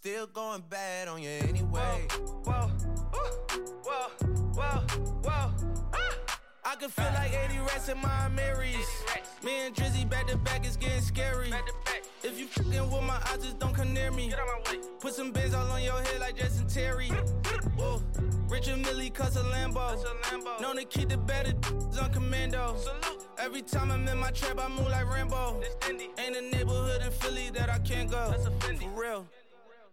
Still going bad on you anyway. Whoa, whoa, whoa, whoa, whoa. Ah! I can feel like 80 rats in my Amiris. Me and Drizzy back to back is getting scary. If you fucking with my eyes, just don't come near me. Get out my way. Put some bins all on your head like Jason Terry. Whoa. Richard Mille cuss a Lambo. Lambo. Known to keep the better on commando. Salute. Every time I'm in my trap, I move like Rambo. Ain't a neighborhood in Philly that I can't go. That's a Fendi. For real.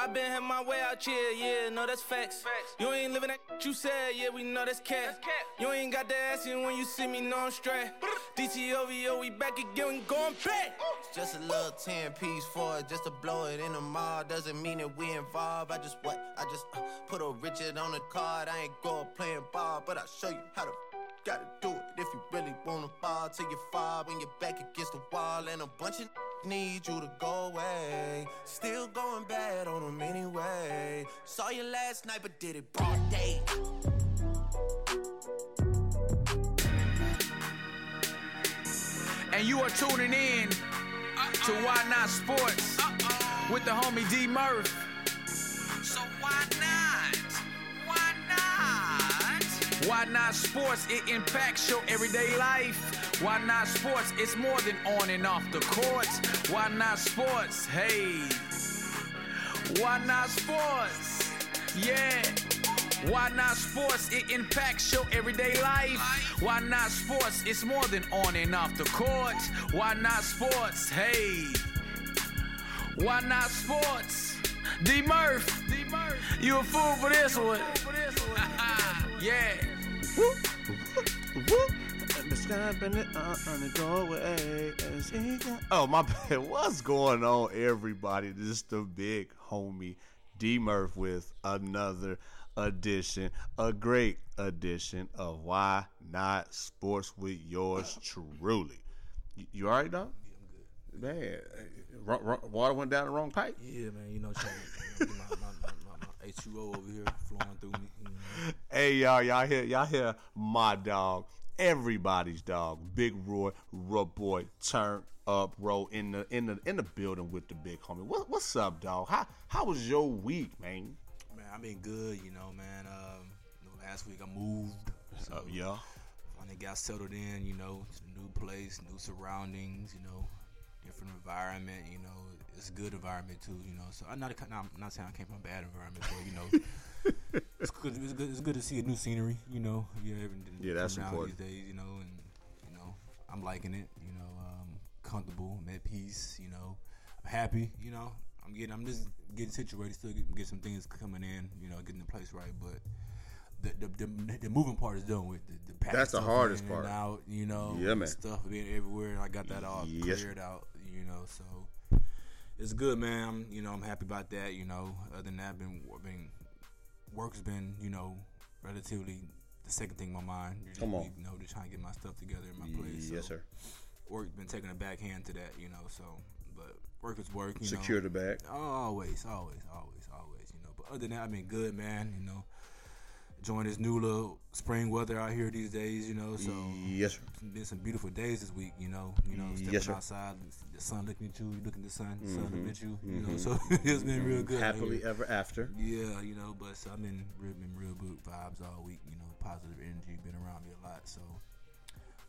I been had my way out here, yeah, no, that's facts. Facts. You ain't living that you said, yeah, we know that's cat. You ain't got the ass in when you see me, no, I'm straight. DTOVO, we back again, we going back. It's just a little 10 piece for it, just to blow it in the mall. Doesn't mean that we involved. I just what? I just uh, put a Richard on the card. I ain't go playing ball, but I'll show you how to. Gotta do it if you really wanna fall till you fall when you're back against the wall and a bunch of need you to go away. Still going bad on them anyway. Saw you last night, but did it broad day. And you are tuning in to Why Not Sports with the homie D Murph. Why not sports? It impacts your everyday life. Why not sports? It's more than on and off the courts. Why not sports? Hey. Why not sports? Yeah. Why not sports? It impacts your everyday life. Why not sports? It's more than on and off the court. Why not sports? Hey. Why not sports? D Murph. You a fool for this one. yeah. Oh my bad. What's going on, everybody? This is the big homie D Murph with another edition, a great edition of Why Not Sports with yours truly. You, you all right, dog? Yeah, I'm good. Man, eh, eh, wrong, wrong, water went down the wrong pipe. Yeah, man. You know, my, my H2O over here flowing through me. You know. Hey y'all, y'all hear y'all hear my dog, everybody's dog, Big Roy, Roy Boy, turn up, roll in the in the in the building with the big homie. What, what's up, dog? How how was your week, man? Man, I've been good. You know, man. Um, last week I moved. So Uh, yeah, finally got settled in. You know, to a new place, new surroundings. You know, different environment. You know, it's a good environment too. You know, so I'm not I'm not saying I came from a bad environment, but you know, it's good. It's good. It's good to see a new scenery. You know, yeah, Yeah, that's important. these days. You know, and you know, I'm liking it. You know, um, comfortable. I'm at peace. You know, I'm happy. You know, I'm getting. I'm just getting situated. Still get, get some things coming in. You know, getting the place right, but. The, the, the, the moving part is done with. The, the That's the hardest part. Out, you know, Yeah, man. stuff being everywhere. I got that all Yes, cleared out, you know. So it's good, man. I'm, you know, I'm happy about that. You know, other than that, been been work's been, you know, relatively the second thing in my mind. Usually, Come on. you know, just trying to get my stuff together in my place. yes, sir. Work's been taking a backhand to that, you know. So, but work is work. You Secure know. the bag. Always, always, always, always. You know. But other than that, I've been good, man. You know. Enjoying this new little spring weather out here these days, you know. So Yes, sir. it's been some beautiful days this week, you know. You know, stepping Yes, sir. Outside, the sun looking at you, you looking at the sun, the sun looking at you, you know. So it's been real good. Happily here. ever after. Yeah, you know, but so I've been real, been real good vibes all week. You know, positive energy been around me a lot, so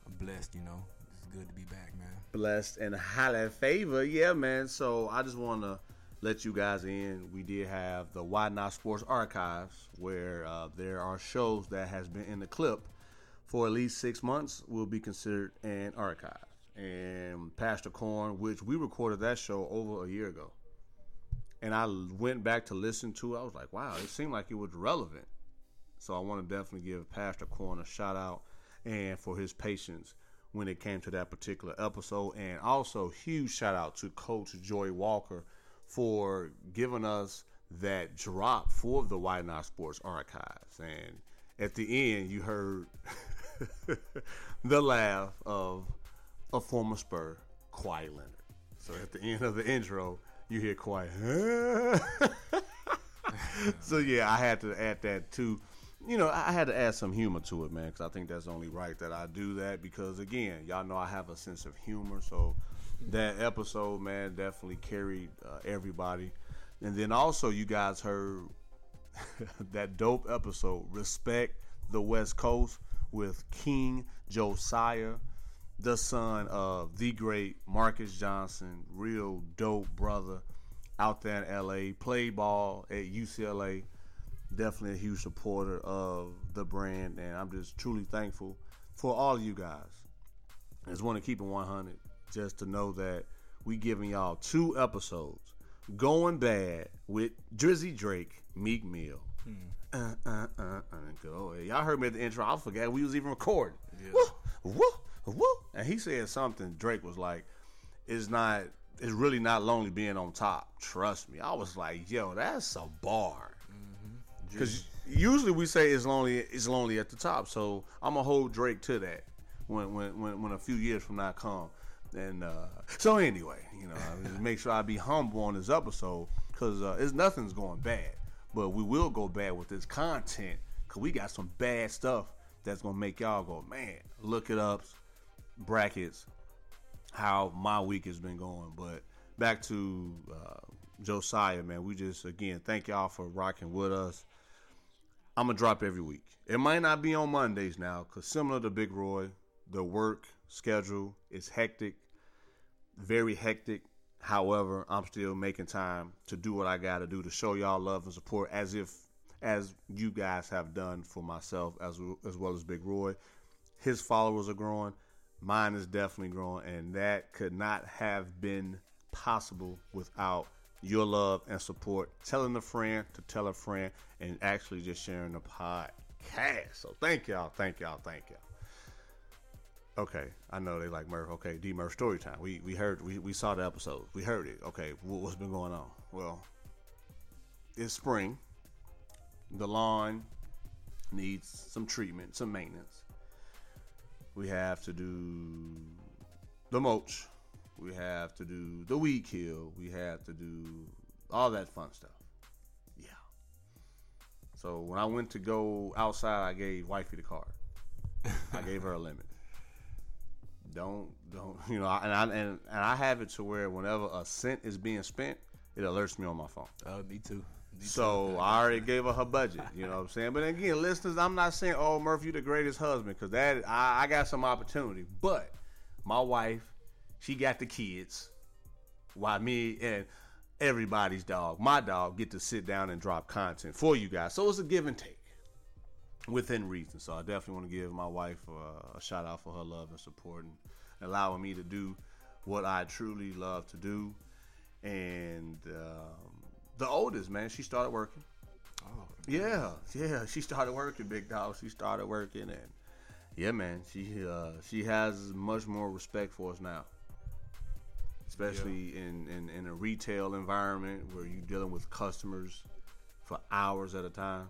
I'm blessed. You know, it's good to be back, man. blessed and highly favored. Yeah, man. So I just want to let you guys in. We did have the Why Not Sports Archives, where uh, there are shows that has been in the clip for at least six months will be considered an archive. And Pastor Corn, which we recorded that show over a year ago, and I went back to listen to. it. I was like, wow, it seemed like it was relevant. So I want to definitely give Pastor Corn a shout out and for his patience when it came to that particular episode. And also huge shout out to Coach Joy Walker for giving us that drop for the Why Not Sports Archives. And at the end, you heard the laugh of a former Spur, Kawhi Leonard. So at the end of the intro, you hear Kawhi. so yeah, I had to add that too. you know, I had to add some humor to it, man, because I think that's only right that I do that. Because again, y'all know I have a sense of humor, so that episode, man, definitely carried uh, everybody. And then also, you guys heard that dope episode, "Respect the West Coast" with King Josiah, the son of the great Marques Johnson, real dope brother out there in LA. Played ball at UCLA definitely a huge supporter of the brand, and I'm just truly thankful for all of you guys. I just want to keep it 100, just to know that we giving y'all two episodes, going bad with Drizzy Drake, Meek Mill. Uh, uh, uh, uh, go. Y'all heard me at the intro. I forgot we was even recording. Woo, woo, And he said something. Drake was like, "It's not. It's really not lonely being on top. Trust me." I was like, "Yo, that's a bar." Because usually we say it's lonely, it's lonely at the top. So I'm gonna hold Drake to that when when when, when a few years from now come. And uh, so anyway, you know, I just make sure I be humble on this episode because uh, it's nothing's going bad, but we will go bad with this content because we got some bad stuff that's gonna make y'all go, man, look it up, brackets, how my week has been going. But back to uh, Josiah, man, we just again thank y'all for rocking with us. I'm gonna drop every week. It might not be on Mondays now, cause similar to Big Roy, the work schedule is hectic, very hectic. However, I'm still making time to do what I gotta do to show y'all love and support, as if as you guys have done for myself, as as well as Big Roy. His followers are growing, mine is definitely growing, and that could not have been possible without your love and support, telling a friend to tell a friend, and actually just sharing the podcast. So thank y'all, thank y'all, thank y'all. Okay, I know they like Murph. Okay, D Murph story time. We we heard we, we saw the episode. We heard it. Okay, wh- what's been going on? Well, it's spring. The lawn needs some treatment, some maintenance. We have to do the mulch. We have to do the weed kill. We have to do all that fun stuff. Yeah. So when I went to go outside, I gave wifey the card. I gave her a limit. Don't don't you know? And I and, and I have it to where whenever a cent is being spent, it alerts me on my phone. Uh, me too. So I already gave her her budget. You know what I'm saying? But again, listeners, I'm not saying, oh, Murphy, you the greatest husband, because that I, I got some opportunity. But my wife, she got the kids, while me and everybody's dog, my dog, get to sit down and drop content for you guys. So it's a give and take within reason. So I definitely want to give my wife uh, a shout out for her love and support and allowing me to do what I truly love to do. And um, the oldest man, she started working. Oh, Yeah, yeah, she started working, big dog. She started working, and yeah, man, she uh, she has much more respect for us now, especially in, in in a retail environment where you're dealing with customers for hours at a time.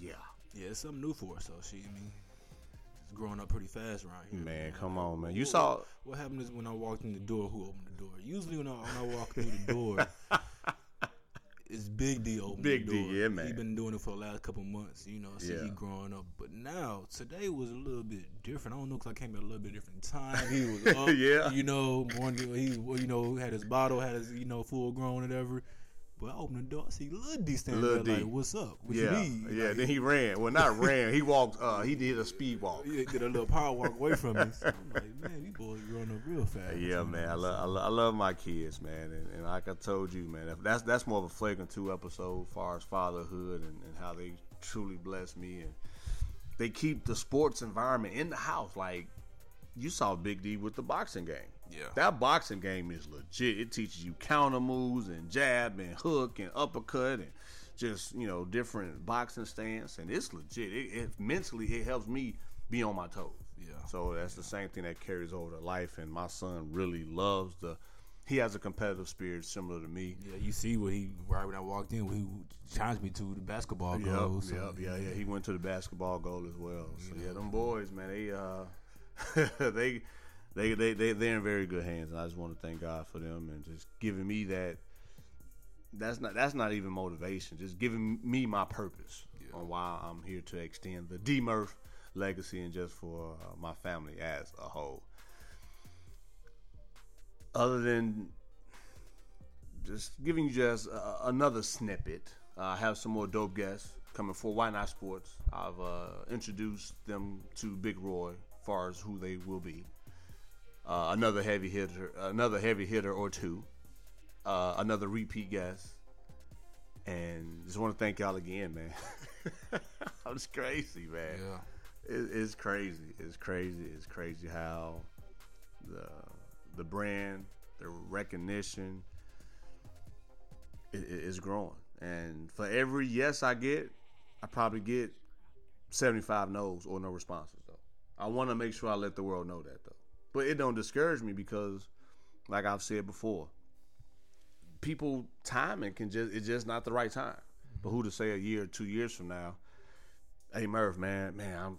Yeah, yeah, it's something new for us. So she, I mean, it's growing up pretty fast around here. man, come on, man. You What- saw What happened is when I walked in the door, who opened the door? Usually when I, when I walk through the door, it's Big D opening Big the D, yeah, man. He been doing it for the last couple months, you know. See, Yeah. he growing up, but now today was a little bit different. I don't know because I came at a little bit different time. He was up, Yeah. you know, morning. He, you know, had his bottle, had his, you know, full grown, whatever. But I opened the door, I see Lil D standing Lil there D. like, "What's up? What yeah, you need?" yeah. Like, Then he ran. Well, not ran. He walked. Uh, he did a speed walk. he did a little power walk away from me. So I'm like, man, these boys growing up real fast. Yeah, man, I love, I love, I love my kids, man, and, and like I told you, man, if that's that's more of a flagrant two episode, as far as fatherhood and, and how they truly bless me, and they keep the sports environment in the house. Like you saw Big D with the boxing game. Yeah. that boxing game is legit. It teaches you counter moves and jab and hook and uppercut and just you know different boxing stance, and it's legit. It, it mentally it helps me be on my toes. Yeah. So that's the same thing that carries over to life. And my son really loves the. He has a competitive spirit similar to me. Yeah, you see what he right when I walked in, he challenged me to the basketball Yep, goal. so, yep, yeah, yeah. He went to the basketball goal as well. So yeah, them boys, man, they uh, they, they, they, they, they're in very good hands, and I just want to thank God for them and just giving me that that's not that's not even motivation. Just giving me my purpose on why I'm here to extend the D Murph legacy and just for uh, my family as a whole. Other than just giving you just uh, another snippet, uh, I have some more dope guests coming for Why Not Sports. I've uh, introduced them to Big Roy, as far as who they will be. Uh, another heavy hitter, another heavy hitter or two, uh, another repeat guest, and just want to thank y'all again, man. I'm just crazy, man. Yeah. It, it's crazy. It's crazy. It's crazy how the the brand, the recognition, i- i- is growing. And for every yes I get, I probably get 75 no's or no responses though. I want to make sure I let the world know that though. But it don't discourage me because, like I've said before, people timing can just it's just not the right time. But who to say a year or two years from now, hey Murph, man, man, I'm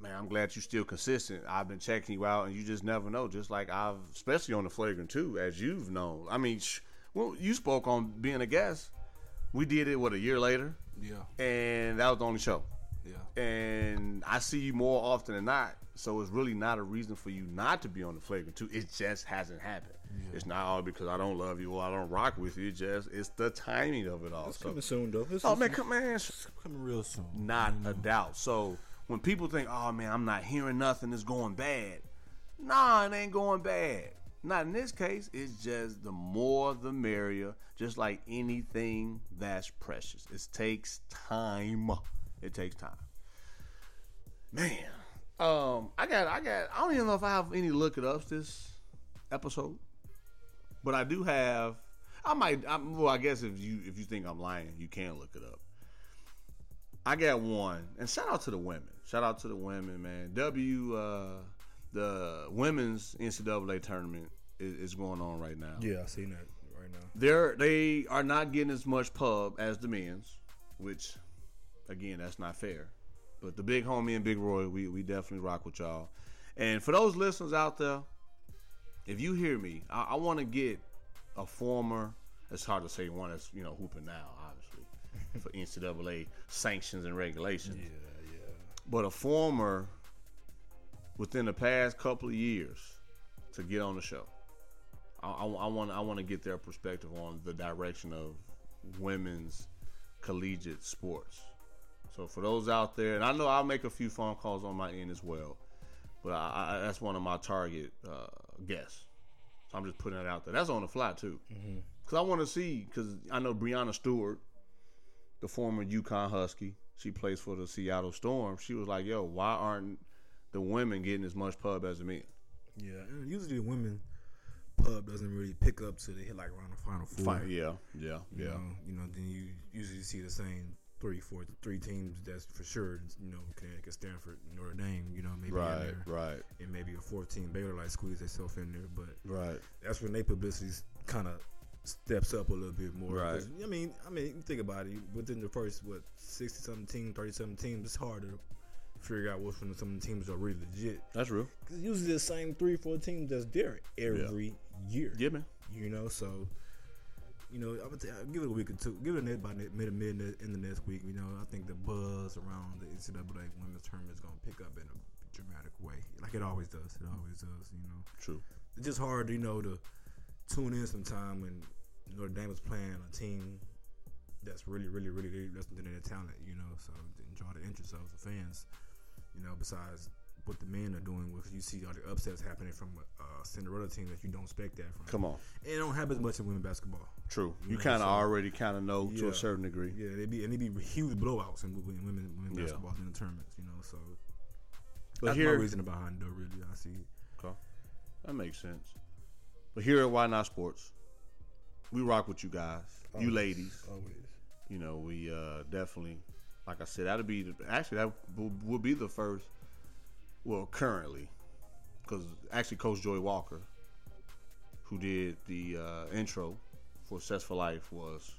man, I'm glad you're still consistent. I've been checking you out, and you just never know. Just like I've, especially on the flagrant too, as you've known. I mean, sh- well, you spoke on being a guest. We did it what a year later, Yeah. and that was the only show. Yeah. And I see you more often than not, so it's really not a reason for you not to be on the flagrant two. It just hasn't happened. It's not all because I don't love you or I don't rock with you. It just it's the timing of it all. It's So- coming soon, though. It's, oh man, come man, sh- Coming real soon. not mm-hmm. a doubt. So when people think, "Oh man, I'm not hearing nothing, it's going bad," nah, it ain't going bad. Not in this case. It's just the more the merrier. Just like anything that's precious, it takes time. It takes time. Man, um, I got, I got. I don't even know if I have any look it ups this episode, but I do have. I might. I'm, well, I guess if you if you think I'm lying, you can look it up. I got one, and shout out to the women. Shout out to the women, man. W, uh, the women's NCAA tournament is, is going on right now. yeah, I seen that right now. They're they are not getting as much pub as the men's, which again that's not fair. But the big homie and Big Roy, we we definitely rock with y'all. And for those listeners out there, if you hear me, I, I want to get a former. It's hard to say one that's you know hooping now, obviously, for NCAA sanctions and regulations. Yeah, yeah. But a former within the past couple of years to get on the show. I, I, I want I want to get their perspective on the direction of women's collegiate sports. So for those out there, and I know I'll make a few phone calls on my end as well, but I, I, that's one of my target uh, guests. So I'm just putting it out there. That's on the fly too, because I want to see. Because I know Breanna Stewart, the former UConn Husky, she plays for the Seattle Storm. She was like, "Yo, why aren't the women getting as much pub as the men?" Yeah, and usually the women pub doesn't really pick up till they hit like around the final four. Yeah, yeah, You yeah. know, you know, then you usually see the same three, four, three teams that's for sure. You know, Connecticut, Stanford, Notre Dame. You know, maybe in Right, there, right, and maybe a fourth team Baylor like squeeze themselves in there. But right. that's when they publicity kind of steps up a little bit more. Right. I mean, I mean, think about it. Within the first what sixty something teams, thirty something teams, it's hard to figure out which one of some of the teams are really legit. That's real. Cause usually the same three, four teams that's there every year. Yeah, man. You know, so you know, I would say, I'll give it a week or two. Give it a net by net, mid mid in the next week. You know, I think the buzz around the NCAA women's tournament is gonna pick up in a dramatic way, like it always does. It always does. You know, True. it's just hard, you know, to tune in sometime when Notre Dame is playing a team that's really, really, really, really representing their talent. You know, so to enjoy the interest of the fans. You know, besides what the men are doing, because you see all the upsets happening from a uh, Cinderella team that you don't expect that from. Come on. And it don't happen as much in women basketball. True. You Yeah, kind of so- already kind of know to a certain degree. Yeah, they be and they be huge blowouts in women women, Yeah. basketball in the tournaments. You know, so But that's here, my reason behind it. Though, really, I see. Okay. That makes sense. But here at Why Not Sports, we rock with you guys, you ladies. Always. You know, we uh, definitely, like I said, that'll be the, actually that will, will be the first. Well, currently, because actually Coach Joy Walker, who did the uh, intro for Success for Life, was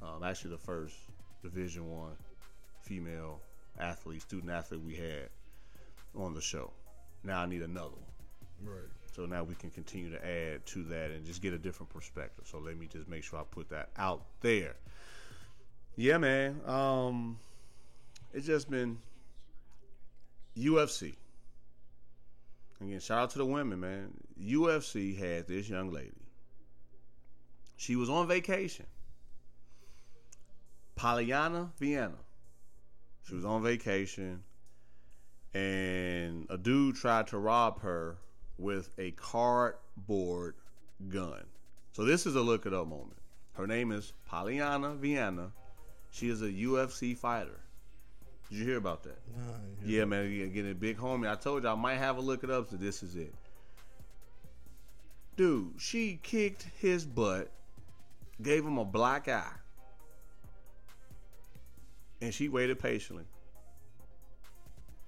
um, actually the first Division One female athlete, student athlete we had on the show. Now I need another one. Right. So now we can continue to add to that and just get a different perspective. So let me just make sure I put that out there. Yeah, man. Um, it's just been UFC. Again, shout out to the women, man. UFC had this young lady. She was on vacation. Polyana Viana. She was on vacation, and a dude tried to rob her with a cardboard gun. So this is a look it up moment. Her name is Polyana Viana. She is a UFC fighter. Did you hear about that? Yeah, man, you getting a big homie. I told you I might have a look it up, so this is it. Dude, she kicked his butt, gave him a black eye, and she waited patiently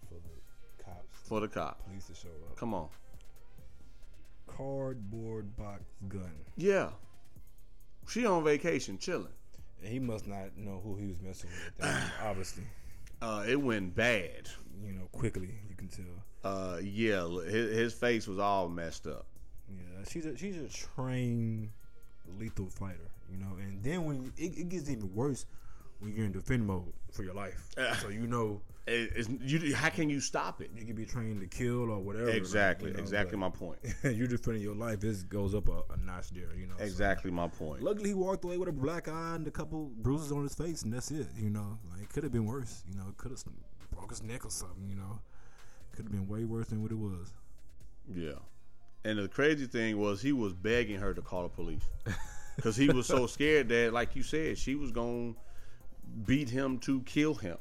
For the cops, for the cop. police to show up. Come on. Cardboard box gun. Yeah. She on vacation, chilling. And he must not know who he was messing with. Obviously, Uh, it went bad. you know, quickly you can tell. Uh, yeah, his, his face was all messed up. Yeah, she's a she's a trained lethal fighter, you know. And then when it, it gets even worse when you're in defend mode for your life, so you know It's, you, how can you stop it? you can be trained to kill or whatever. like, Exactly, you know, exactly my point. you're defending your life. This goes up a, a notch there, you know. so- Exactly my point. Luckily, he walked away with a black eye and a couple bruises on his face, and that's it. You know, like it could have been worse. You know, it could have broke his neck or something. You know, could have been way worse than what it was. Yeah. And the crazy thing was he was begging her to call the police because he was so scared that, like you said, she was going to beat him to kill him.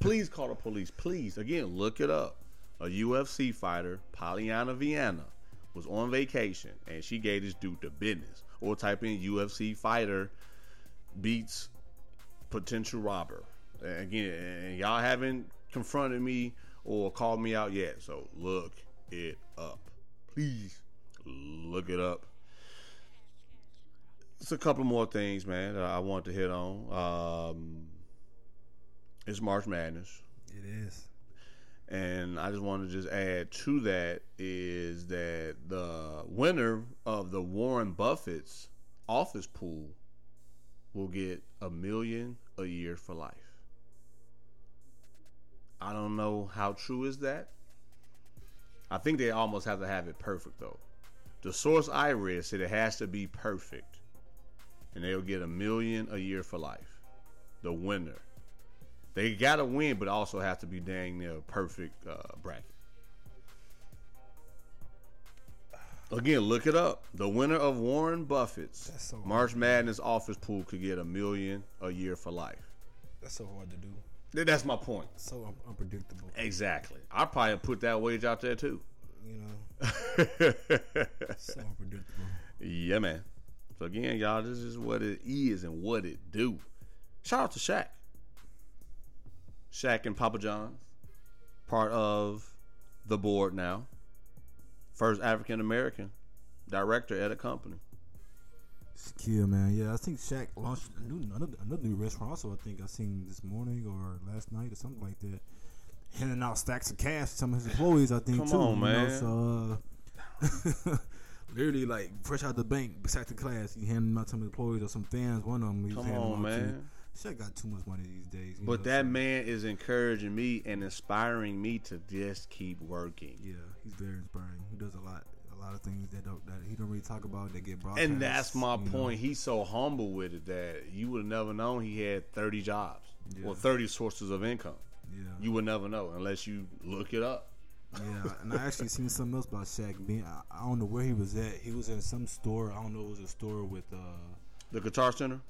Please call the police. Please. Again, look it up. A UFC fighter, Polyana Viana, was on vacation and she gave this dude the business. Or type in UFC fighter beats potential robber. Again, and y'all haven't confronted me or called me out yet. So look it up. Please look it up. It's a couple more things, man, that I want to hit on. Um, it's March Madness. It is. And I just want to just add to that is that the winner of the Warren Buffett's office pool will get a million a year for life. I don't know how true is that. I think they almost have to have it perfect though. The source I read said it has to be perfect, and they'll get a million a year for life. The winner. They gotta win, but also have to be dang near perfect uh, bracket. Again, look it up. The winner of Warren Buffett's so March Madness office pool could get a million a year for life. That's so hard to do. That's my point. So un- unpredictable. Exactly. I probably put that wage out there too. You know, so unpredictable. yeah, man. So again, y'all, this is what it is and what it do. Shout out to Shaq. Shaq and Papa John's, part of the board now. First African American director at a company. Skill, man. Yeah, I think Shaq launched a new, another, another new restaurant. Also, I think I seen this morning or last night or something like that. Handing out stacks of cash to some of his employees. I think Come too. on, you know, man. so, uh, literally, like fresh out the bank, beside the class, he handing out to some employees or some fans. One of them, he was Come handing on, out to. man. Shaq got too much money these days. But know, that so- man is encouraging me and inspiring me to just keep working. Yeah, he's very inspiring. He does a lot, a lot of things that don't that he don't really talk about that get broadcast. And that's my you know. point. He's so humble with it that you would have never known he had 30 jobs Yeah. or 30 sources of income. Yeah, You would never know unless you look it up. yeah. And I actually seen something else about Shaq being. I, I don't know where he was at. He was in some store. I don't know. It was a store with uh. The Guitar Center?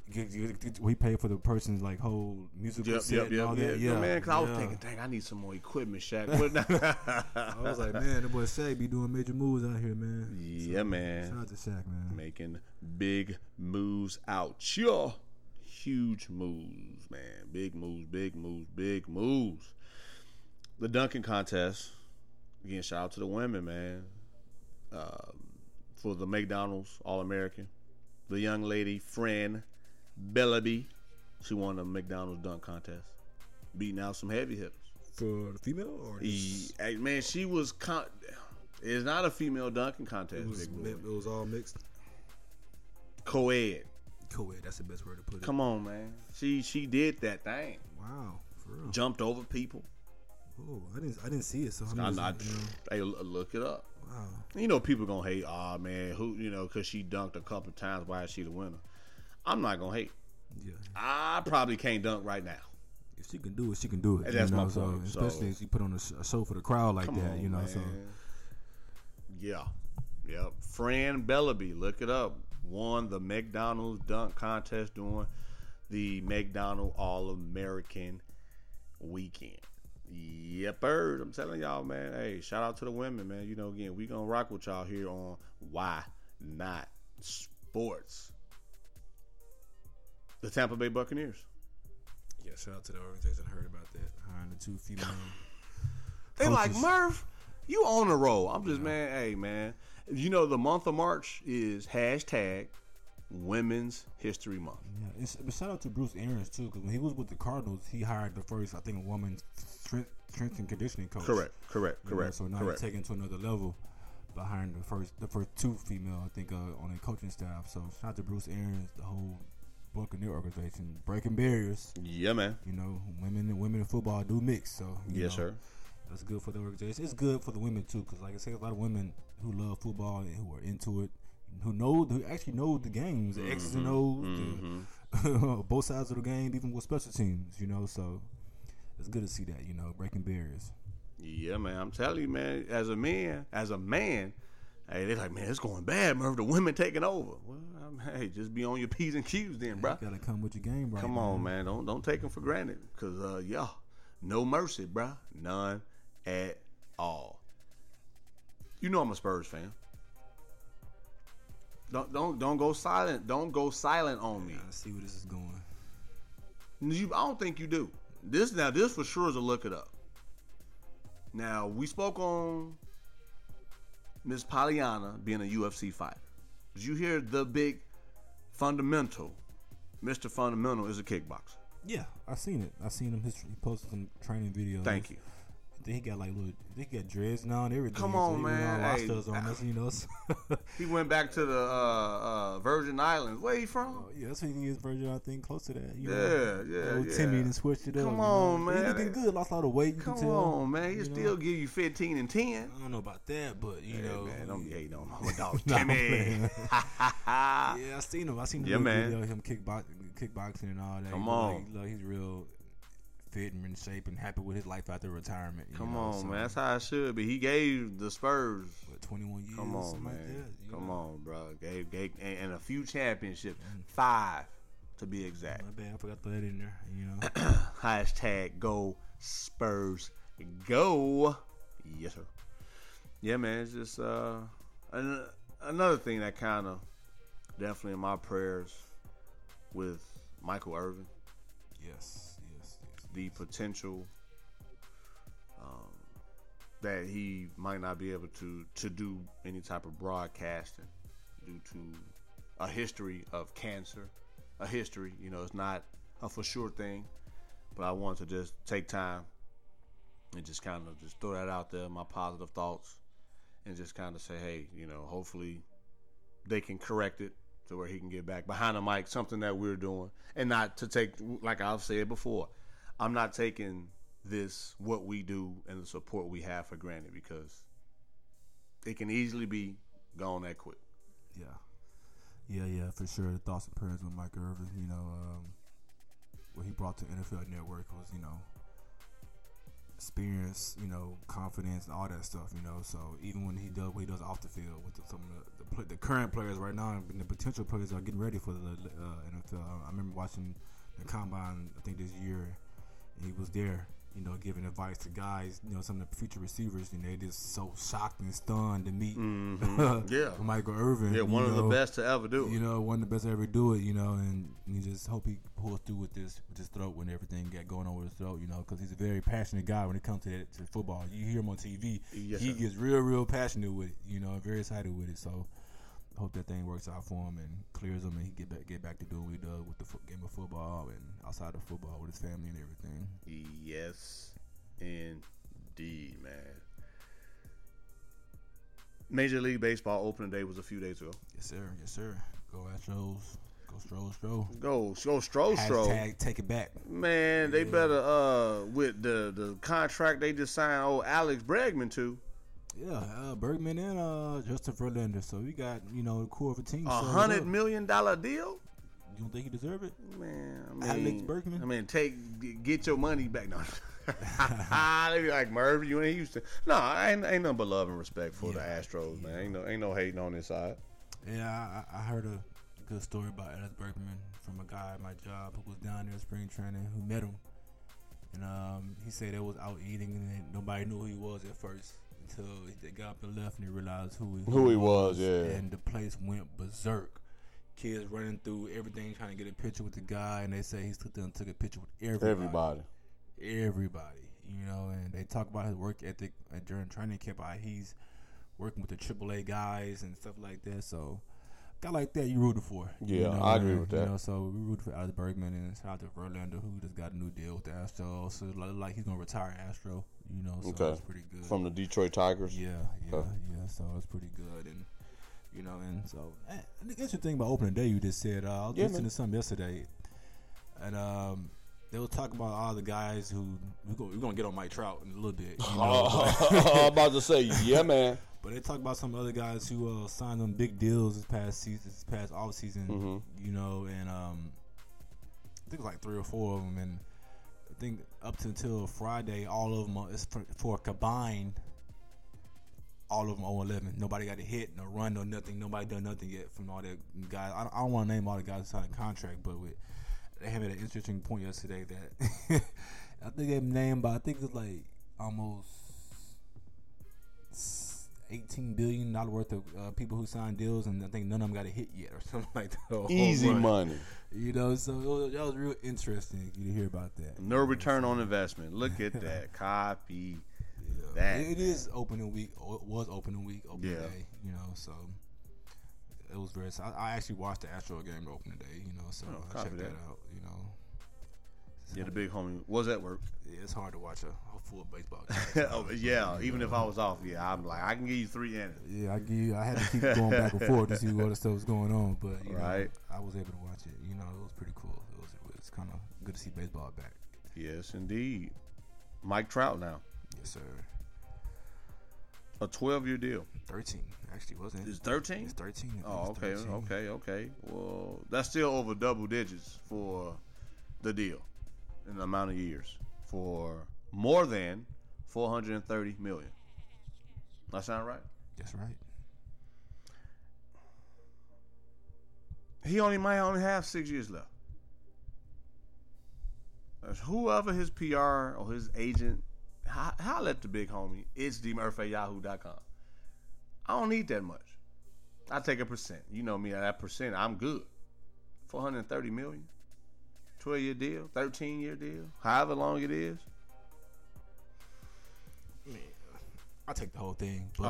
We paid for the person's like whole musical Yep, set yep, and yep, all yeah. that. Yeah, man, because I was yeah. thinking, dang, I need some more equipment, Shaq. I was like, man, the boy Shaq be doing major moves out here, man. yeah, man. Shout out to Shaq, man. Making big moves out here. Huge moves, man. Big moves, big moves, big moves. The dunking contest. Again, shout out to the women, man. Um, for the McDonald's All American. The young lady, friend, Belibi. She won the McDonald's dunk contest. Beating out some heavy hitters. For the female or He, man, she was con- It's not a female dunking contest, It was, it was all mixed. Co-ed. Co-ed, that's the best word to put it. Come on, man. She she did that thing. Wow, for real. Jumped over people. Oh, I didn't, I didn't see it. So I'm I'm not. you know, Hey, look it up. Wow. You know, people gonna hate. Ah, man, who you know, because she dunked a couple times. Why is she the winner? I'm not gonna hate. Yeah, I probably can't dunk right now. if she can do it, she can do it. And that's know, my so, point, so- Especially if she put on a, show for the crowd like that. on, you know, man. so Yeah. Yep. Fran Belibi, look it up. Won the McDonald's dunk contest during the McDonald All American weekend. Yep, bird. I'm telling y'all, man. Hey, shout out to the women, man. You know, again, we gonna rock with y'all here on Why Not Sports. The Tampa Bay Buccaneers. yeah. Shout out to the organization. I heard about that. Hiring the two female. They like Murph. You on the roll. I'm just man. Hey man. You know the month of March is hashtag Women's History Month. Yeah, it's, but shout out to Bruce Arians too, because when he was with the Cardinals, he hired the first, I think, a woman strength, strength and conditioning coach. Correct. Correct. Know, Correct. so now correct. he's taking it to another level by hiring the first, the first two female, I think, uh, on a coaching staff. So shout out to Bruce Arians, the whole Buccaneer organization, breaking barriers. yeah, man. You know, women and women in football do mix. So Yes, know, sir. That's good for the organization. It's good for the women too, because like I said, a lot of women who love football and who are into it, who know, who actually know the games, the X's and O's, the, both sides of the game, even with special teams. You know, so it's good to see that. You know, breaking barriers. Yeah, man. I'm telling you, man. As a man, as a man, hey, they're like, man, it's going bad, Murph. The women taking over. Well, I'm, hey, just be on your p's and q's, then, bro. You gotta come with your game bro. Come on, man. Don't don't take them for granted, cause uh, yeah, no mercy, bro. None at all. You know I'm a Spurs fan. Don't don't don't go silent. Don't go silent on me. I see where this is going. You, I don't think you do. This now this for sure is a look it up. Now we spoke on Miss Polyana being a UFC fighter. Did you hear the big fundamental? Mr. Fundamental is a kickboxer. Yeah, I seen it. I seen him. His, he posted some training videos. Thank you. He got like little. He got dreads now and everything. Come on, went man. Hey, on us, you know. so- He went back to the uh, uh, Virgin Islands. Where he from? yeah, that's what he is. Virgin, I think, close to that. You Yeah, know. yeah, yeah. Timmy and switched it up. Come on, But He man. looking good. Lost a lot of weight. You Come can tell. on, man. He you still know. give you 15 and 10. I don't know about that, but you Hey, know, man, don't be hating on my dog I'm Timmy. yeah, I seen him. I seen the Yeah, man. video of him kickbox, kickboxing and all that. Come on. like, look- he's real fit and in shape and happy with his life after retirement. you Come know, on, so- man. That's how it should be. He gave the Spurs. What, 21 years. Come on, man. Like that, Come know? on, bro. Gave, gave and, and a few championships. Five, to be exact. My bad. I forgot to throw that in there. You know. Hashtag go Spurs go. Yes, sir. Yeah, man. It's just uh, an, another thing that kind of definitely in my prayers with Michael Irvin, yes. The potential um, that he might not be able to to do any type of broadcasting due to a history of cancer, a history. You know, it's not a for sure thing, but I want to just take time and just kind of just throw that out there, my positive thoughts, and just kind of say, hey, you know, hopefully they can correct it to where he can get back behind the mic, something that we're doing, and not to take, like I've said before, I'm not taking this, what we do, and the support we have for granted because it can easily be gone that quick. Yeah. Yeah, yeah, for sure. The thoughts and prayers with Mike Irvin. You know, um, what he brought to NFL Network was, you know, experience, you know, confidence and all that stuff. You know, so even when he does what he does off the field with the, some of the, the, the current players right now and the potential players are getting ready for the uh, NFL. I remember watching the combine. I think this year, he was there. You know, giving advice to guys. You know, some of the future receivers, and they just so shocked and stunned to meet mm-hmm. Yeah. Michael Irvin. Yeah, one of the best to ever do it. You know, one of the best to ever do it. You know, and you just hope he pulls through with this with his throat when everything got going on with his throat. You know, because he's a very passionate guy when it comes to that, to football. You hear him on TV, Yes, he sir. gets real, real passionate with it. You know, very excited with it. So. Hope that thing works out for him and clears him, and he get back get back to doing what he does with the fo- game of football and outside of football with his family and everything. Yes, indeed, man. Major League Baseball opening day was a few days ago. Yes, sir. Yes, sir. Go Astros. Go Stroll, Stroll. Go, go, Stro, Stro. Hashtag take it back. Man, they better uh with the the contract they just signed old Alex Bregman to Yeah, uh, Bregman and uh, Justin Verlander. So we got you know the core of a team. a hundred million dollar deal. You don't think he deserve it? Man, I mean, Alex Bregman? I mean, take get your money back. No, they be like Merv, you in Houston. No, ain't ain't nothing but love and respect for the Yeah, Astros, man. Ain't no ain't no hating on this side. Yeah, I, I heard a good story about Alex Bregman from a guy at my job who was down there in spring training who met him, and um, he said they was out eating and nobody knew who he was at first until they got up and left and they realized who he, Who he was, yeah. and the place went berserk. Kids running through everything trying to get a picture with the guy, and they say he stood there and took a picture with everybody. everybody, you know, and they talk about his work ethic uh, during training camp. How he's working with the AAA guys and stuff like that. So, guy like that, you rooting for. you Yeah, know, I agree with You that. know, so we root for Alex Bregman and shout out to Verlander who just got a new deal with the Astros. So like he's gonna retire Astro. You know, so Okay. that's pretty good. From the Detroit Tigers. Yeah, yeah, Okay. yeah. So it's pretty good, and you know, and so eh, the interesting thing about opening day, you just said. Uh, I was Yeah, listening man. to something yesterday, and um, they were talking about all the guys who we're gonna, we're gonna get on Mike Trout in a little bit, you know. I'm about to say, yeah, man. but they talk about some other guys who uh, signed them big deals this past season, this past off season, Mhm. you know, and um, I think it was like three or four of them, and think up to until Friday, all of them are, it's for, combined. All of them 0 11. Nobody got a hit, no run, no nothing. Nobody done nothing yet from all the guys. I don't, don't want to name all the guys signed a contract, but with, they had an interesting point yesterday that I think they named, but I think it's like almost eighteen billion dollar worth of uh, people who signed deals, and I think none of them got a hit yet, or something like that. Easy run. money. you know. So it was, that was real interesting to hear about that. No return on investment. Look at that. Copy. Yeah. that. It- it is opening week. it was opening week, opening Yeah. day. You know, so it was very. I, I actually watched the Astro game opening day. You know, so Oh, I checked that. that. out. You know, Yeah, the big homie was at work. yeah, it's hard to watch a, a full baseball game. oh, yeah, even if I was off, yeah, I'm like, I can give you three innings. Yeah, I give you, I had to keep going back and forth to see what other stuff was going on, but you Right. know, I was able to watch it. You know, it was pretty cool. It was, it was kind of good to see baseball back. Yes, indeed. Mike Trout now, Yes, sir. a 12 year deal. Thirteen actually wasn't it? Is 13? It's thirteen. Oh, it's okay, 13. okay, okay. Well, that's still over double digits for the deal in the amount of years for more than 430 million. That sound right? That's right. He only might only have six years left. As whoever his PR or his agent, ho- holler at the big homie. It's dmurphy at yahoo.com. I don't need that much. I take a percent. You know me, at that percent, I'm good. 430 million, 12 year deal, 13 year deal, however long it is. Man, I take the whole thing, but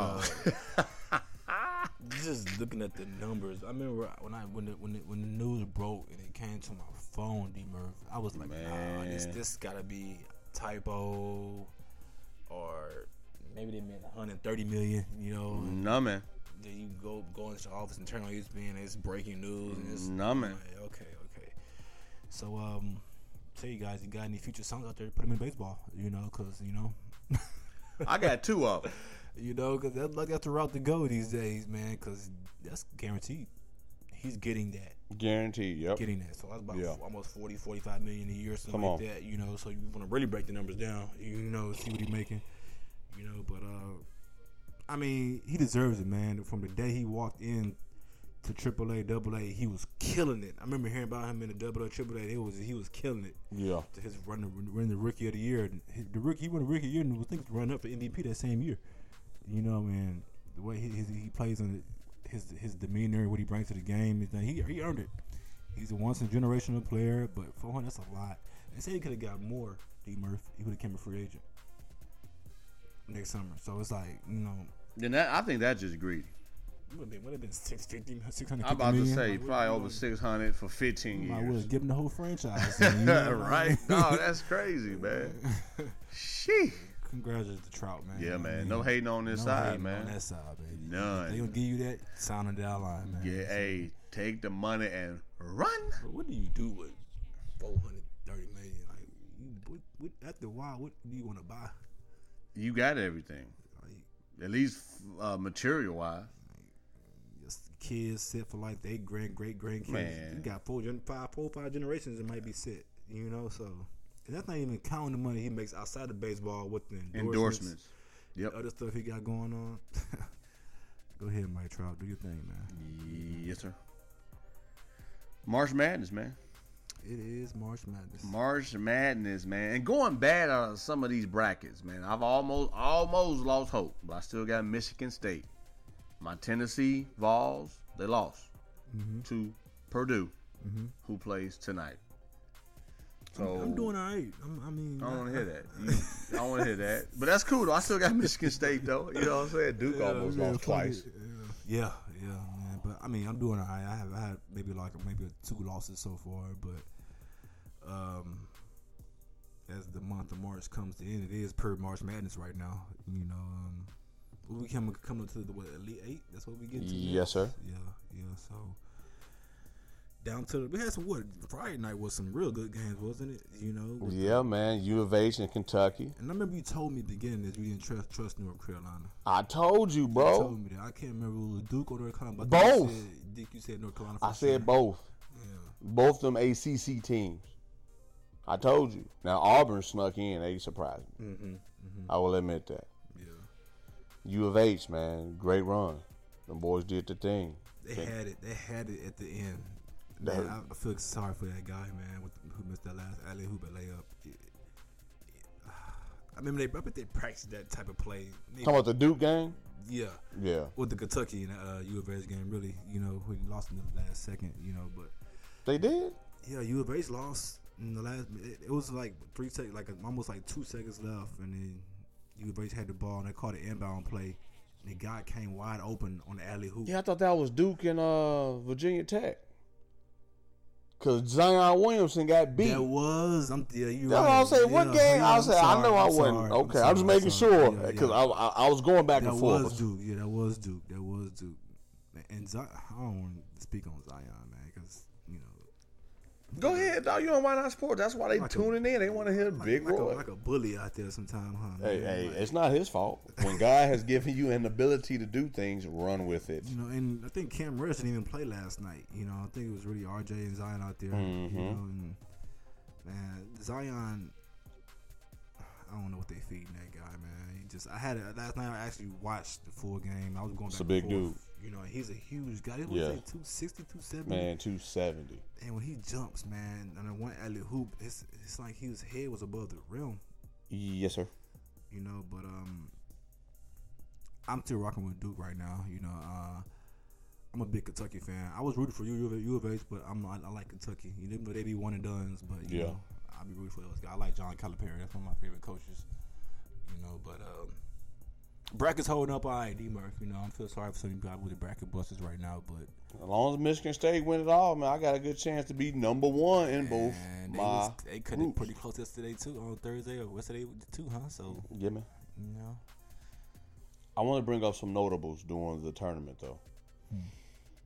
Oh. uh, just looking at the numbers, I remember when I when the, when the, when the news broke and it came to my phone, D Murph, I was like, nah, this Man. this gotta be typo, or maybe they meant 130 million. You know, no, man. then you go go into the office and turn on ESPN, and it's breaking news, and it's man. like, okay. So um, tell you guys, you got any future songs out there? Put them in baseball, you know, because you know. I got two of them. You know, because that, like, that's the route to go these days, man. Because that's guaranteed. He's getting that, Guaranteed. Yep. getting that. So that's about Yeah. almost 40, 45 million a year, something Come like on. that. You know, so you want to really break the numbers down. You know, see what he's making. You know, but uh, I mean, he deserves it, man. From the day he walked in to AAA, Double A, he was killing it. I remember hearing about him in the Double A, Triple A. It was he was killing it. Yeah. To his run, run the rookie of the year. His- The rookie, he won the rookie of the year, and was thinking run up for MVP that same year. You know, and the way he his, he plays on his his demeanor, what he brings to the game, is that he he earned it. He's a once in a generational player, but for him that's a lot. They say he could have got more. D Murph, he would have become a free agent next summer. So it's like you know, Then that, I think that's just greedy. Would have been, would have been 650, 650 I'm about to say probably over 600 for 15 Might well years. give him the whole franchise. you know? right? No, that's crazy, man. She. congratulations to Trout, man. Yeah, You know what I man. mean? No hating on this No side, man. On that side, baby. None. They gonna give you that sound on down line, man. Yeah, hey, take the money and run. What do you do with four hundred thirty million? Like, what, what, after a while, what do you want to buy? You got everything, Like, at least uh, material wise. Kids set for life. They grand, great grandkids. Man. You got four, gen- five, four, five generations that might be set. You know, so and that's not even counting the money he makes outside of baseball with the endorsements, Endorsements. Yep. other stuff he got going on. Go ahead, Mike Trout. Do your thing, man. Yes, sir. March Madness, man. It is March Madness. March Madness, man. And going bad on some of these brackets, man. I've almost almost lost hope, but I still got Michigan State. My Tennessee Vols, they lost Mm-hmm. to Purdue, who plays tonight. So I'm doing all right. I'm, I mean, I don't want to hear that. You, I don't want to hear that. But that's cool though. I still got Michigan State though. You know what I'm saying? Duke almost yeah, lost twice. Yeah, yeah, man. But I mean, I'm doing all right. I have I had maybe like maybe two losses so far, but um, as the month of March comes to end, it is per March Madness right now. You know, um, we come coming to the what Elite Eight. That's what we get to. Yes, sir. Yeah, yeah. So down to the, we had some what Friday night was some real good games, wasn't it? You know. Yeah, man. U of H in Kentucky. And I remember you told me at the beginning that you didn't trust trust North Carolina. I told you, You bro. told me that. I can't remember it was Duke or North Carolina. But you Both. said- Dick, you said North Carolina. For I sure. said both. Yeah. Both them ACC teams. I told you. Now Auburn snuck in. They surprised me. Mm-hmm. I will admit that. U of H, man, great run. The boys did the thing. They had it. They had it at the end. Man, I, I feel sorry for that guy, man, with, who missed that last alley hoop layup. It- it- I remember they, I bet they practiced that type of play. Maybe- Talking about the Duke game? yeah, Yeah. with the Kentucky and uh, U of H game, really, you know, who lost in the last second, you know, but They did? yeah, U of H lost in the last. It, it was like three seconds, like almost like two seconds left, and then U of H had the ball and they caught an inbound play. And the guy came wide open on the alley hoop. Yeah, I thought that was Duke and uh, Virginia Tech. Cause Zion Williamson got beat. That was. I'm. Yeah, you. That's what I was saying. What game? I was saying I know I wasn't. Okay, I'm just making sure because I, I I was going back that and forth. That was Duke. Yeah, that was Duke. That was Duke. And Zion, I don't want to speak on Zion, man, you Go ahead, dog. You on Why Not Sports? That's why they Like a- tuning in. They want to hear like, Big like, a, like a bully out there sometime, huh? Hey, man? hey, Like, it's not his fault. When God has given you an ability to do things, run with it. you know, and I think Cam Reddish didn't even play last night. You know, I think it was really RJ and Zion out there. Mhm. You know, and man, Zion. I don't know what they feeding that guy, man. He just, I had it last night. I actually watched the full game. I was going back. It's a and big forth. dude. You know, he's a huge guy. He was Yeah. like 260, 270. Man, 270. And when he jumps, man, and the one alley hoop, it's it's like his head was above the rim, Yes, sir. you know. But um, I'm still rocking with Duke right now. You know, uh, I'm a big Kentucky fan. I was rooting for you, U of H, but I'm I, I like Kentucky. You know, they be one and duns, but you Yeah. know, I'll be rooting for those guys. I like John Calipari. That's one of my favorite coaches. You know, but um, brackets holding up all right, D Murph. You know, I'm feel sorry for some people with the bracket busters right now, but As long as Michigan State win it all, man, I got a good chance to be number one in both and they, my was, they cut it pretty close yesterday too on Thursday or yesterday too, huh? So Yeah, man. you know. I want to bring up some notables during the tournament, though. Hmm.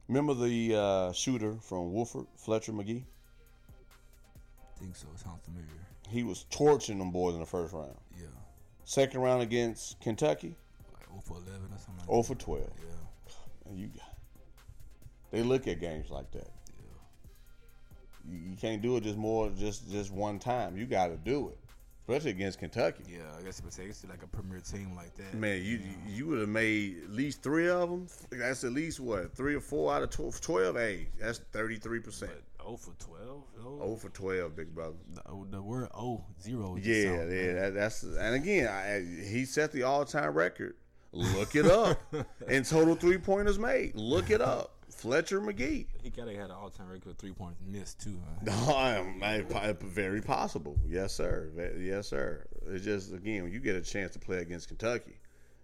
Remember the uh, shooter from Wofford, Fletcher Magee? think so. It sounds familiar. He was torching them boys in the first round. Yeah. Second round against Kentucky, 0 for 11 or something like 0 for 12. Yeah. You got, they look at games like that. Yeah. You, you can't do it just more just just one time. You got to do it, especially against Kentucky. Yeah, I guess you would say it's like a premier team like that. Man, you you would have made at least three of them. That's at least what three or four out of 12. 12 hey, that's thirty three percent. But 0 for 12? Oh. Oh for twelve, big brother. The, oh, the word 0, 0. Yeah, yeah, that, that's and again, I, he set the all time record. Look it up. and total three pointers made. Look it up. Fletcher Magee. He gotta had an all time record of three points missed too, huh? Um, I I- very possible. Yes, sir. Yes, sir. It's just again, when you get a chance to play against Kentucky,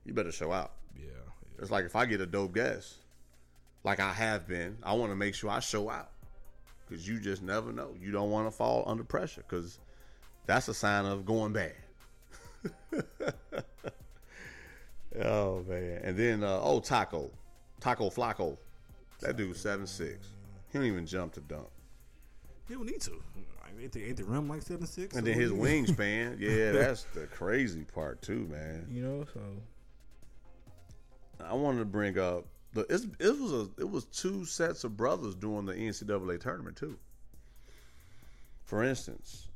you better show out. Yeah. It's like if I get a dope guess, like I have been, I want to make sure I show out because you just never know. You don't want to fall under pressure because that's a sign of going bad. Oh man, and then uh, oh Taco, Taco Flacco, that dude's seven six. He don't even jump to dunk. He don't need to. Like, ain't, the, ain't the rim like seven six? And then his wingspan, yeah, that's the crazy part too, man. You know, so I wanted to bring up the it's, it was a it was two sets of brothers doing the NCAA tournament too. For instance,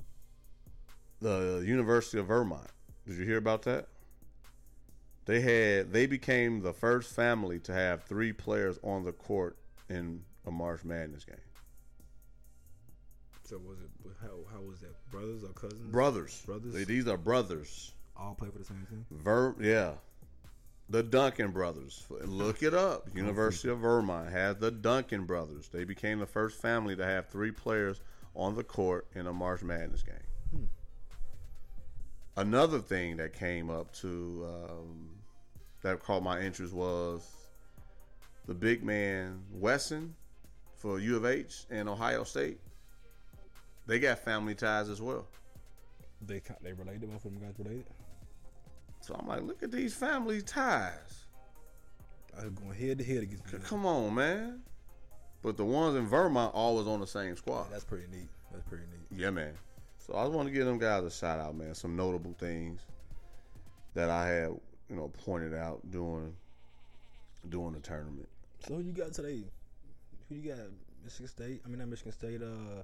the University of Vermont. Did you hear about that? They had they became the first family to have three players on the court in a March Madness game. so was it? How how was that? Brothers or cousins? Brothers, Brothers? They- these are brothers. all play for the same team. Ver, yeah, the Duncan brothers. Look it up. University of Vermont has the Duncan brothers. They became the first family to have three players on the court in a March Madness game. Another thing that came up to um, that caught my interest was the big man Wesson for U of H and Ohio State. They got family ties as well. They they related. Both of them guys related. So I'm like, look at these family ties. I was going head to head against. Come on, man. But the ones in Vermont always on the same squad. That's pretty neat. That's pretty neat. Yeah, man. So I just want to give them guys a shout out, man. Some notable things that I had, you know, pointed out during during the tournament. So who you got today? Who you got? Michigan State. I mean not Michigan State. Uh,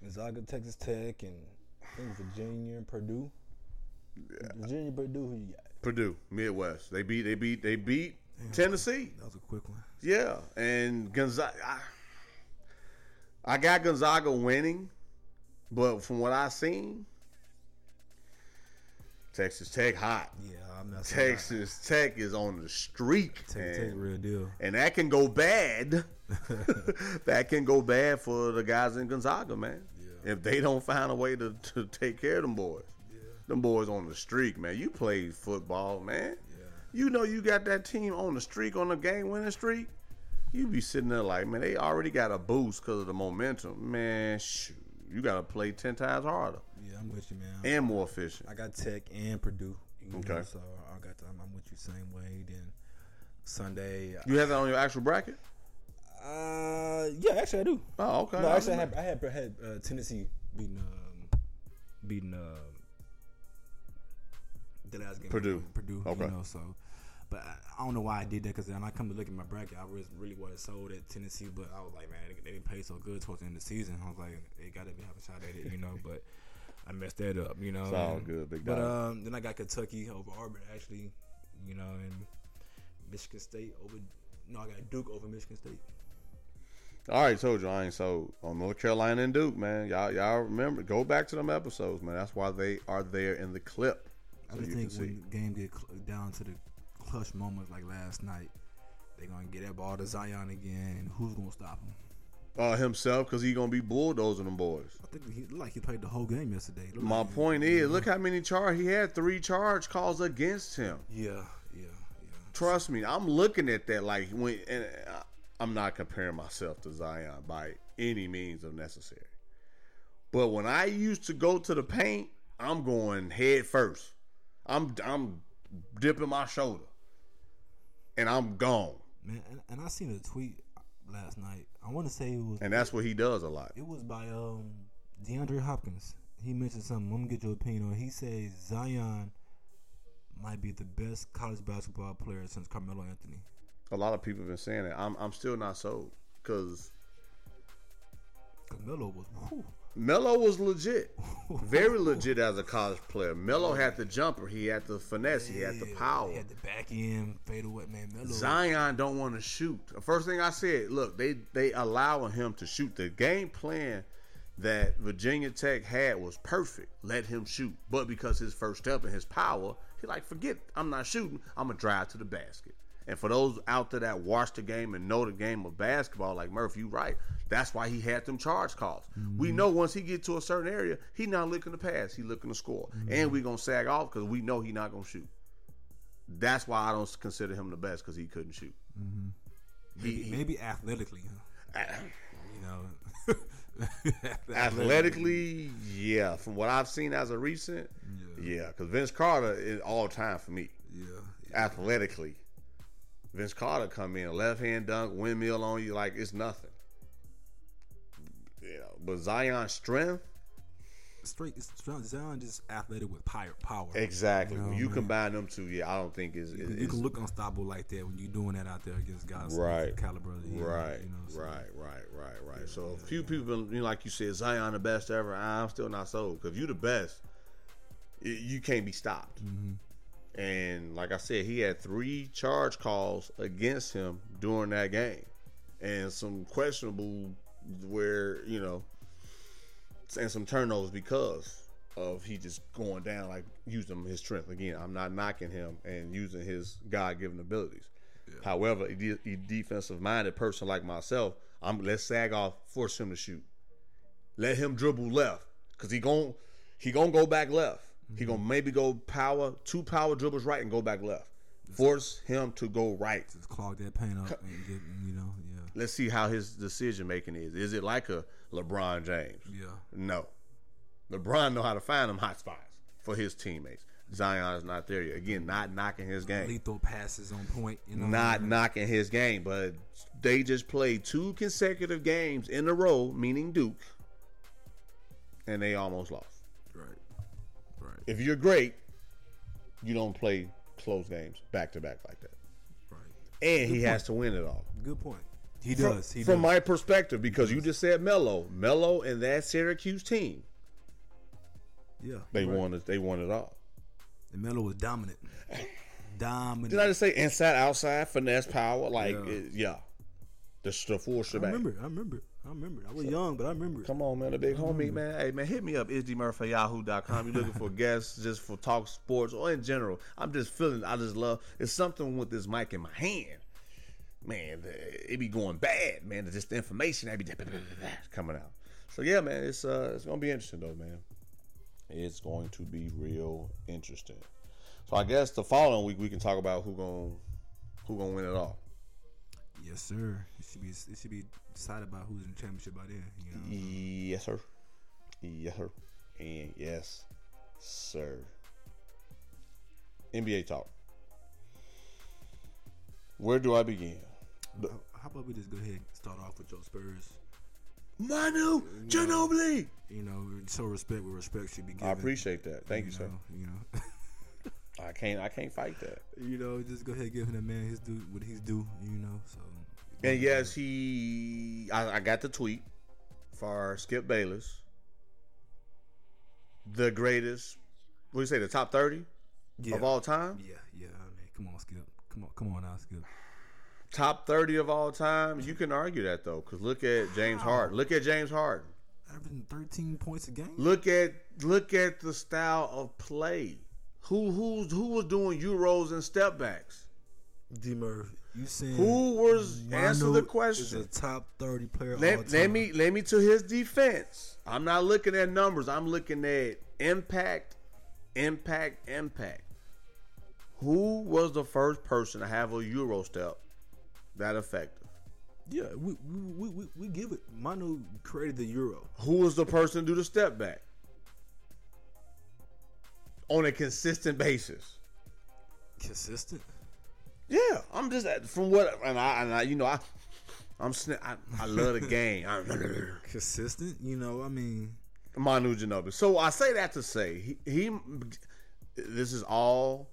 Gonzaga, Texas Tech, and I think Virginia and Purdue. Virginia, Purdue. Who you got? Purdue, Midwest. They beat. They beat. They beat Tennessee. That was a quick one. Yeah, and Gonzaga. I, I got Gonzaga winning, but from what I've seen, Texas Tech hot. Yeah, I'm not saying Texas Tech is on the streak, Texas Tech, and, real deal. and that can go bad. that can go bad for the guys in Gonzaga, man. Yeah. If they don't find a way to, to take care of them boys, them boys on the streak, man. You played football, man. Yeah. You know you got that team on the streak, on the game winning streak. You be sitting there like, man, they already got a boost because of the momentum. Man, shoot, you got to play ten times harder Yeah, I'm with you, man. and more efficient. I got Tech and Purdue. you know, Okay. so I got. The, I'm, I'm with you same way. Then Sunday. You have that on your actual bracket? Uh, yeah, actually I do. Oh, okay. No, actually I had I had, had uh, Tennessee beating um, beating um, the last game. Purdue. Purdue. Okay. You know, so, but I, I don't know why I did that because when I come to look at my bracket, I was really was sold at Tennessee, but I was like, man, they, they didn't play so good towards the end of the season. I was like, they got to be having a shot at it, you know, but. I messed that up, you know. It's all and- good, big But dog. um, then I got Kentucky over Auburn, actually, you know, and Michigan State over. No, I got Duke over Michigan State. I already told you I ain't sold on North Carolina and Duke, man. Y'all, y'all remember? Go back to them episodes, man. That's why they are there in the clip, I so just you can think see. when the game get down to the clutch moments like last night, they're gonna get that ball to Zion again. And who's gonna stop him? Uh, himself, because he gonna be bulldozing them boys. I think he like he played the whole game yesterday. Looked My point is, look how many charge he had. Three charge calls against him. Yeah, yeah, yeah. Trust me, I'm looking at that like when. And I'm not comparing myself to Zion by any means of necessary. But when I used to go to the paint, I'm going head first. I'm I'm dipping my shoulder, and I'm gone. Man, and, and I seen a tweet last night. I want to say it was And that's what he does a lot. it was by um DeAndre Hopkins. He mentioned something. I'm gonna get your opinion on. it. He says Zion might be the best college basketball player since Carmelo Anthony. A lot of people have been saying that. I'm I'm still not sold because Carmelo was. whew. Melo was legit, very legit as a college player. Melo had the jumper, he had the finesse, he had the power. He had the back end fadeaway man. Melo. Zion don't want to shoot. The first thing I said, look, they they allowing him to shoot. The game plan that Virginia Tech had was perfect. Let him shoot, but because his first step and his power, he like forget. I'm not shooting. I'm gonna drive to the basket. And for those out there that watch the game and know the game of basketball, like Murphy, you right. That's why he had them charge calls. We mm-hmm. know once he get to a certain area, he not looking to pass. He looking to score, mm-hmm. and we gonna sag off because we know he not gonna shoot. That's why I don't consider him the best because he couldn't shoot. Mm-hmm. maybe, he- maybe athletically, huh? you know. Athletically, yeah. From what I've seen as a recent, yeah, because Vince Carter is all time for me. Yeah, athletically. Vince Carter come in, left hand dunk, windmill on you, like it's nothing. You know, but Zion's strength, Straight, Zion just athletic with power. Power. exactly. You know, when you combine them two, yeah, I don't think is You, can- you can look unstoppable like that when you're doing that out there against guys Right. caliber. That he is, Right, You know, so- right, right, right, right. So a few people, you know, like you said, Zion the best ever. I'm still not sold because you're the best, you can't be stopped. Mm-hmm. And like I said, he had three charge calls against him during that game, and some questionable where you know, and some turnovers because of he just going down like using his strength again. I'm not knocking him and using his God given abilities. However, a, de- a defensive minded person like myself, I'm let's sag off, force him to shoot. Let him dribble left because he gon' he gonna go back left. He gonna mm-hmm. maybe go power two power dribbles right and go back left. Force him to go right. Just clog that paint up and get, you know, yeah. Let's see how his decision making is. Is it like a LeBron James? Yeah. No. LeBron know how to find them hot spots for his teammates. Zion is not there yet. Again, not knocking his game. Lethal passes on point, you know. not knocking his game, but they just played two consecutive games in a row, meaning Duke, and they almost lost. If you're great, you don't play close games back to back like that. Right. And he has to win it all. Good point. He From- does. From my perspective, because you just said Melo, Melo, and that Syracuse team, yeah. they right. won it. They won it all. And Melo was dominant. Dominant. Did I just say inside, outside, finesse, power? Like, Yeah. it- yeah, the, the full I remember. I remember. I remember. I was young, but I remember. It. Come on, man. The big homie, man. Hey, man, hit me up, isdmurphy.yahoo.com. You looking for guests just for talk sports or in general. I'm just feeling, I just love, it's something with this mic in my hand. Man, it be going bad, man. Just the information that be coming out. So, yeah, man, it's uh, it's going to be interesting, though, man. It's going to be real interesting. So, I guess the following week we can talk about who going who gonna win it all. Yes, sir. It should be. It should be decided by who's in the championship by then. You know. Yes, sir. Yes, sir. And yes, sir. NBA talk. Where do I begin? How- How about we just go ahead and start off with your Spurs? Manu Ginobili. You know, show respect where respect should be given. I appreciate that. Thank you, you sir. You know. I can't. I can't fight that. you know, just go ahead and give him that man his due, what he's due. You know, so. And yes, he. I, I got the tweet for Skip Bayless. The greatest. What do you say? The top thirty yeah. of all time. Yeah, yeah. I mean, come on, Skip. Come on, come on now, Skip. Top thirty of all time. You can argue that though, because look at James Harden. Look at James Harden. Averaging 13 points a game. Look at look at the style of play. Who who who was doing euros and step backs? D Murphy, you saying Who was answer the question? Is a top 30 player all Let, time. let me let me to his defense. I'm not looking at numbers. I'm looking at impact, impact, impact. Who was the first person to have a euro step that effective? Yeah, we, we, we, we give it. Manu created the Euro. Who was the person to do the step back on a consistent basis? Consistent. Yeah, I'm just uh, from what and I and I you know I I'm sni- I, I love the game. I, Consistent. You know, I mean, Manu Ginobili. So I say that to say he, he this is all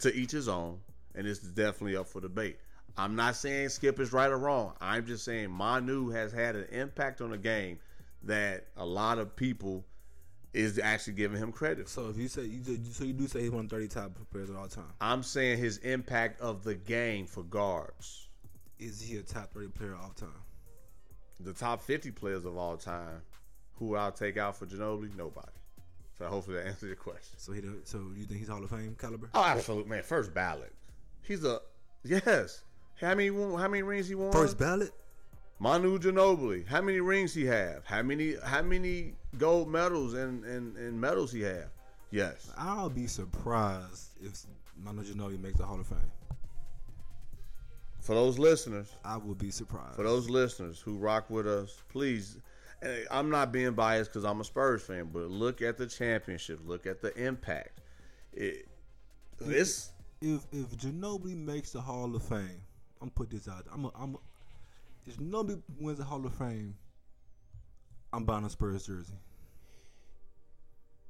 to each his own, and this is definitely up for debate. I'm not saying Skip is right or wrong. I'm just saying Manu has had an impact on the game that a lot of people is actually giving him credit so if you say you do, so you do say he's one of 30 top players of all time. I'm saying his impact of the game for guards. Is he a top 30 player of all time? The top 50 players of all time, who I'll take out for Ginobili, nobody. So hopefully that answers your question. So he do- so you think he's Hall of Fame caliber? Oh, absolutely, man. First ballot. He's a yes. How many how many rings he won? First ballot. Manu Ginobili. How many rings he have? How many how many gold medals and, and, and medals he have? Yes. I'll be surprised if Manu Ginobili makes the Hall of Fame. For those listeners, I will be surprised. for those listeners who rock with us, please. Eh, I'm not being biased because I'm a Spurs fan, but look at the championship. Look at the impact. It, it's if if Ginobili makes the Hall of Fame, I'm put this out. I'm a, I'm. A, if Ginobili wins the Hall of Fame, I'm buying a Spurs jersey.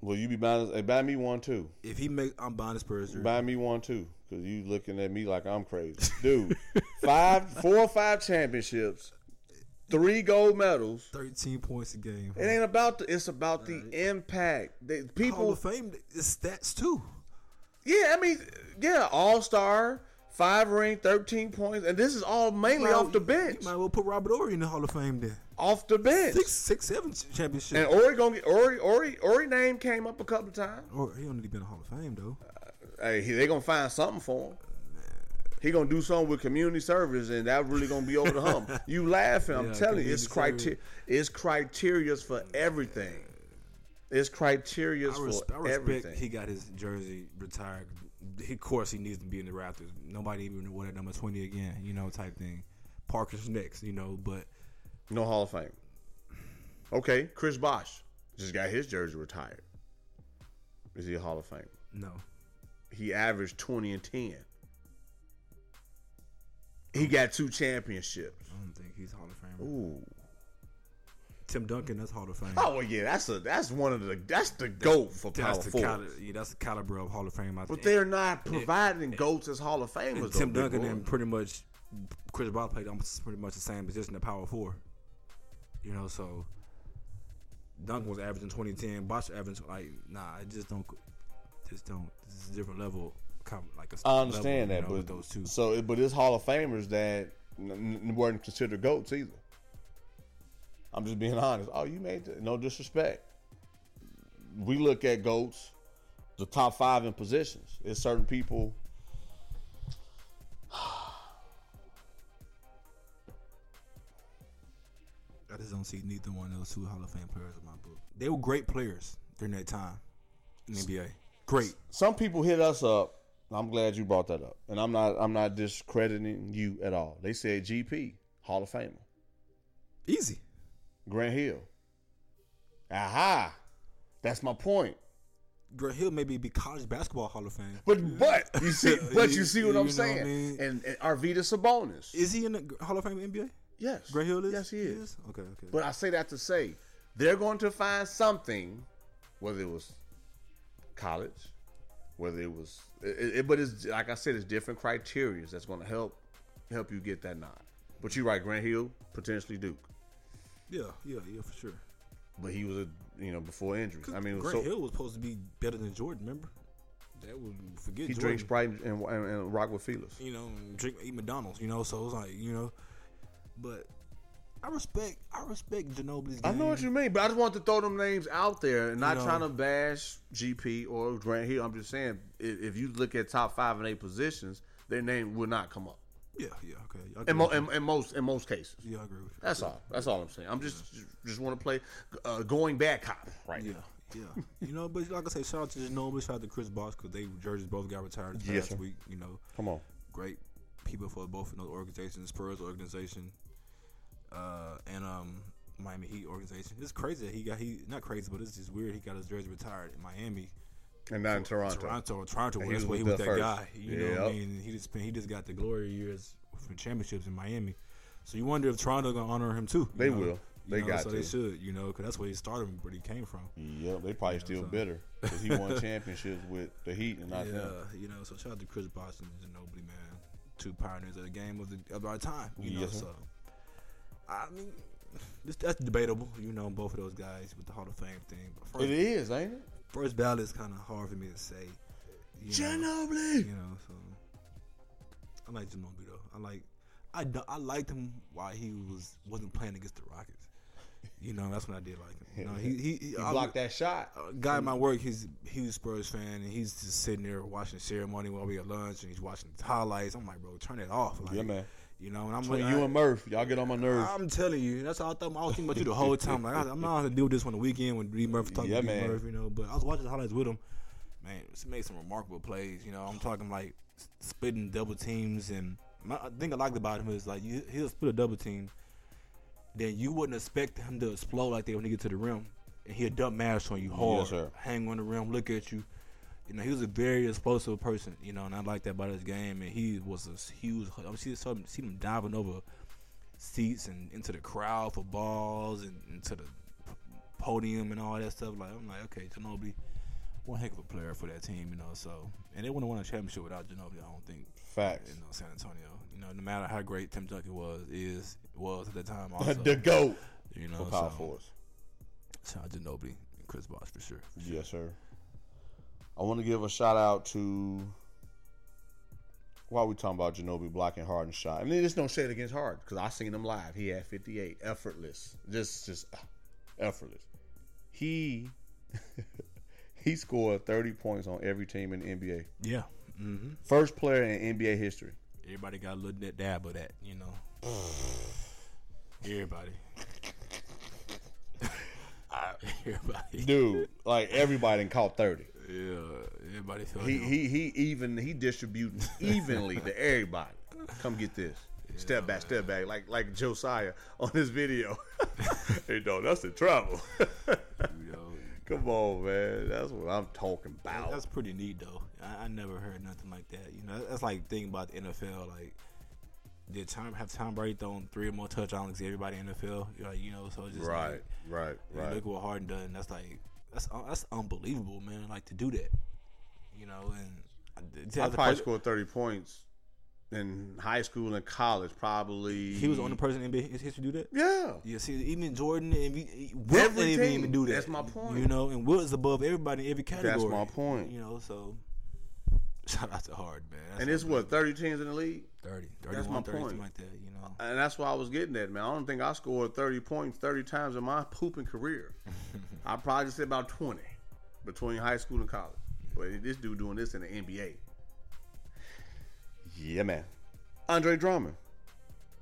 Well, you be buying, hey, buy me one too. If he make, I'm buying a Spurs jersey. Buy me one too, cause you looking at me like I'm crazy, dude. five, four or five championships, three gold medals. Thirteen points a game. It ain't about the. It's about the impact. They, Hall people, of Fame is stats too. yeah. I mean, yeah. All star, five ring, thirteen points, and this is all mainly Well, off the bench. You might well put Robert Horry in the Hall of Fame then. Off the bench. Six, six, seven championships. And Horry gonna get Horry. Horry. Horry name came up a couple of times. or he only been in the Hall of Fame though. Uh, hey, he, they gonna find something for him. He gonna do something with community service, and that really gonna be over the hump. You laughing? I'm Yeah, telling you, it's criteria. It's criterias for everything. It's criterias res- I for respect everything. he got his jersey retired. Of course, he needs to be in the Raptors. Nobody even wore that number twenty again, you know, type thing. Parker's next, you know, but no Hall of Fame. Okay, Chris Bosh just got his jersey retired. Is he a Hall of Fame? no. He averaged twenty and ten. He got two championships. I don't think he's Hall of Fame. Ooh. Tim Duncan, that's Hall of Fame. Oh well, yeah, that's a that's one of the that's the goat for power that's the forward. caliber, yeah, that's the caliber of Hall of Fame. I But they're not providing goats as Hall of Famers. And Tim Duncan and pretty much Chris Bosh played almost pretty much the same position at power four. You know, so Duncan was averaging twenty ten. Bosh averaging like nah. I just don't, just don't. This is a different level. Like a I understand level, that, you know, but with those two. So, but it's Hall of Famers that weren't considered goats either. I'm just being honest. Oh, you made the, no disrespect. We look at goats, the top five in positions. It's certain people. I just don't see neither one of those two Hall of Fame players in my book. They were great players during that time in the NBA. Great. Some people hit us up. I'm glad you brought that up, and I'm not. I'm not discrediting you at all. They said GP Hall of Famer, Easy. Grant Hill. Aha, that's my point. Grant Hill maybe be college basketball Hall of Fame. But but you see, but you see what you I'm what I saying. mean? And, and Arvydas Sabonis. Is he in the Hall of Fame NBA? yes, Grant Hill is. Yes, he is. Okay, okay. But I say that to say they're going to find something, whether it was college, whether it was, it, it- but it's like I said, it's different criteria that's going to help help you get that nod. But you're right, Grant Hill potentially Duke, yeah, yeah, yeah, for sure. but he was a you know before injuries. I mean, Grant so Hill was supposed to be better than Jordan. Remember? That would forget. he Jordan. drinks Sprite and, and, and rock with Filas. You know, drink eat McDonald's. You know, so it's like you know, but I respect. I respect Ginobili's. I know what you mean, but I just want to throw them names out there and not know. trying to bash GP or Grant Hill. I'm just saying, if, if you look at top five and eight positions, their name will not come up. Yeah, yeah, okay. In, mo- in, in most in most cases. yeah, I agree with you. That's all. That's all I'm saying. I'm just just want to play uh, going back cop right Yeah, now. yeah. you know, but like I say, shout out to Ginobili, shout out to Chris Bosh because they jerseys both got retired this Yes, past sir. week. You know, Come on. great people for both of those organizations, Spurs organization, uh, and um, Miami Heat organization. It's crazy that he got he not crazy, but it's just weird. He got his jersey retired in Miami. And not in Toronto. Toronto, Toronto. And he that's where he was that first. guy. You know what I mean? He just been, he just got the glory years from championships in Miami. So you wonder if Toronto gonna honor him too. They know? will. You They know, got so to. they should. You know, because that's where he started, where he came from. Yep, they probably still so- bitter because he won championships with the Heat and not yeah, them. you know. So shout out to Chris Bosh and Ginobili, man. Two pioneers of the game of the of our time. You know, Yes, sir. so I mean, this, that's debatable. You know, both of those guys with the Hall of Fame thing. But first, It is, ain't it? First ballot is kind of hard for me to say. You know, Ginobili. you know, so I like Ginobili though. I like I, I liked him while he was wasn't playing against the Rockets. You know, that's when I did like him. You know, he he, he He I- blocked that shot. a guy in my work, he's he was Spurs fan, and he's just sitting there watching the ceremony while we at lunch, and he's watching the highlights. I'm like, bro, turn it off. Like, Yeah, man. You know, and I'm Between like, you and Murph, y'all get on my nerves. I'm telling you, that's how I thought. I was thinking about you the whole time. Like, I, I'm not gonna do this on the weekend when D Murphy talking Yeah, to D man. Murphy, you know. But I was watching the highlights with him. Man, he made some remarkable plays. You know, I'm talking like splitting double teams, and my the thing I liked about him is like you, he'll split a double team, then you wouldn't expect him to explode like that when he get to the rim, and he'll dump mash on you hard, sir. hang on the rim, look at you. You know, he was a very explosive person. You know, and I like that about his game. And he was a huge. I see him, see him diving over seats and into the crowd for balls and into the podium and all that stuff. Like I'm like, okay, Ginobili, one heck of a player for that team. You know, so and they wouldn't have won a championship without Ginobili. I don't think. Facts. You know, San Antonio. You know, no matter how great Tim Duncan was, is was at the time. Also, the goat you know, for power so, force. Shout out to Ginobili and Chris Bosh for sure. Yes, sir. I want to give a shout out to while we talking about Ginobili blocking Harden shot. I mean, don't say it against Harden because I seen him live. He had 58, effortless, just just uh, effortless. He he scored 30 points on every team in the NBA. Yeah. Mm-hmm. First player in NBA history. Everybody got a little bit dab of that, you know. Everybody. everybody. Dude, like everybody caught 30. Yeah, everybody He him. he he even he distributing evenly to everybody. Come get this. Step back, step back, like like Josiah on this video. hey, dog, that's the trouble. Come on, man. That's what I'm talking about. That's pretty neat though. I, I never heard nothing like that. You know, that's like thinking about the NFL. Like, did Tom have Tom Brady thrown three or more touchdowns everybody in the NFL? Like, you know, so it's just right, Like, right, right. Look what Harden done. That's like that's uh, that's unbelievable, man. Like to do that, you know. And I probably scored 30 points in high school and college. Probably He was the only person in NBA history to do that. Yeah, Yeah, see, even Jordan and Wilt didn't even do that. That's my point. You know, and Wilt's above everybody in every category. That's my point. You know, so shout out to Hard, man. That's and it's what 30 teams in the league. 30, That's 31, my 30, point. something like that. You know, And that's why I was getting that, man. I don't think I scored 30 points 30 times in my pooping career. I probably just said about 20 between high school and college. But this dude doing this in the NBA. Yeah, man. Andre Drummond.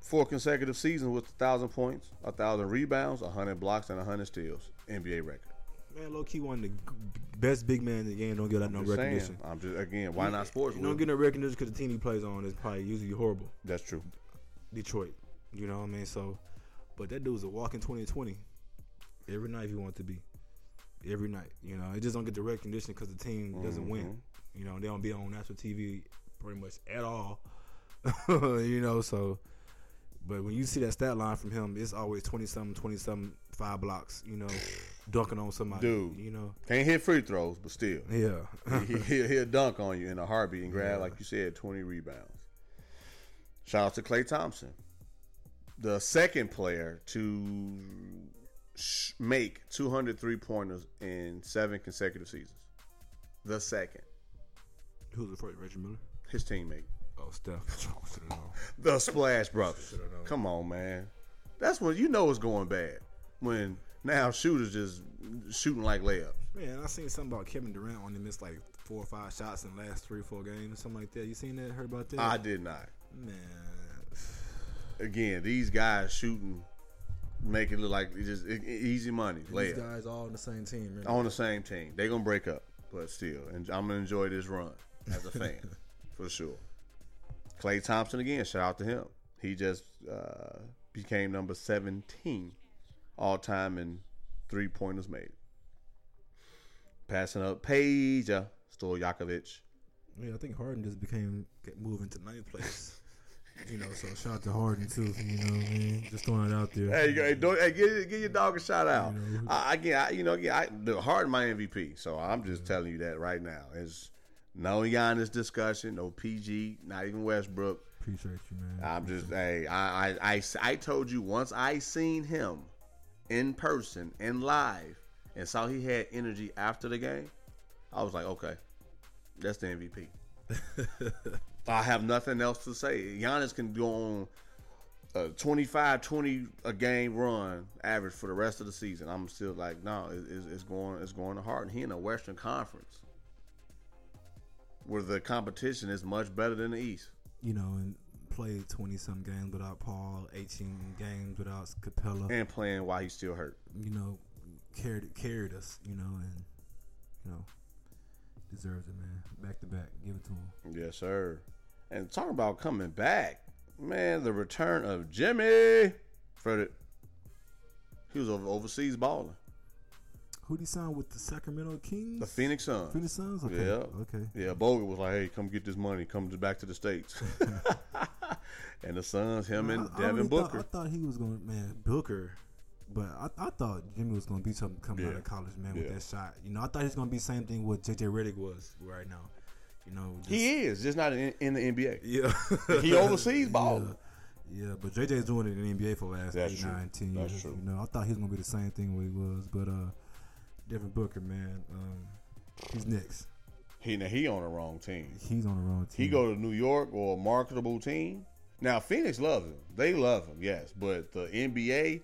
Four consecutive seasons with 1,000 points, 1,000 rebounds, 100 blocks, and 100 steals. NBA record. Man, low key one of the best big man in the game. Don't get that no Just saying. recognition. I'm just, again, why not sports? You don't get no recognition because the team he plays on is probably usually horrible. That's true. Detroit. You know what I mean? So, but that dude's a walking 2020 every night if you want to be. Every night. You know, it just don't get the recognition because the team doesn't Mm-hmm. win. You know, they don't be on national TV pretty much at all. you know, so. But when you see that stat line from him, it's always 20 something, 20 something, five blocks, you know, dunking on somebody. Dude. You know, Can't hit free throws, but still. yeah. he, he'll, he'll dunk on you in a heartbeat and grab, like you said, 20 rebounds. Shout out to Klay Thompson, the second player to sh- make 203 pointers in seven consecutive seasons. The second. Who's the first? Reggie Miller? His teammate. Oh, Steph. The Splash Brothers. Come on, man. That's when you know it's going bad. When now shooters just shooting like layups. Man, I seen something about Kevin Durant he missed like four or five shots in the last three or four games, something like that. You seen that? Heard about that? I did not. Man, Again, these guys shooting, make it look like it's just e- easy money. These Layup. guys all on the same team. Really. on the same team. They're gonna break up, but still, and I'm gonna enjoy this run as a fan for sure. Klay Thompson again, shout out to him. He just uh, became number 17 all time in three pointers made. Passing up Peja, uh, Stojakovic. yeah, I think Harden just became get moved into ninth place. you know, so shout out to Harden too. You know, what I mean, just throwing it out there. Hey, hey, don't, hey give, give your dog a shout out. You know. I, again, I, you know, again, I, the Harden my MVP, so I'm just telling you that right now. It's no Giannis discussion, no PG, not even Westbrook. Appreciate you, man. I'm just, hey, I, I, I, I told you once I seen him in person and live and saw he had energy after the game, I was like, okay, that's the MVP. I have nothing else to say. Giannis can go on a 25 20 a game run average for the rest of the season. I'm still like, no, it, it's, it's going it's going to Harden. He in a Western Conference where the competition is much better than the East. You know, and played twenty some games without Paul, eighteen games without Capela. and playing while he's still hurt. you know, carried carried us. You know, and you know, deserves it, man. Back to back, give it to him. Yes, sir. And talking about coming back, man, the return of Jimmy the he was overseas balling. Who'd he sign with the Sacramento Kings? The Phoenix Suns. Phoenix Suns. Okay. Yeah. Okay. Yeah, Bogut was like, "Hey, come get this money. Come back to the states." and the Suns, him and I- I Devin really Booker. Thought, I thought he was going, to man, Booker. But I, I thought Jimmy was going to be something coming out of college, man, Yeah. with that shot. You know, I thought he was going to be the same thing what JJ Redick was right now. You know, just, he is just not in, in the NBA. yeah, He overseas ball. Yeah, yeah, but JJ's doing it in the NBA for the last That's eight, true. nine, ten That's years. true. You know, I thought he was gonna be the same thing what he was, but uh, Devin Booker, man, um, he's next. He now he on the wrong team. He's on the wrong team. He go to New York or a marketable team. Now Phoenix loves him. They love him, yes. But the NBA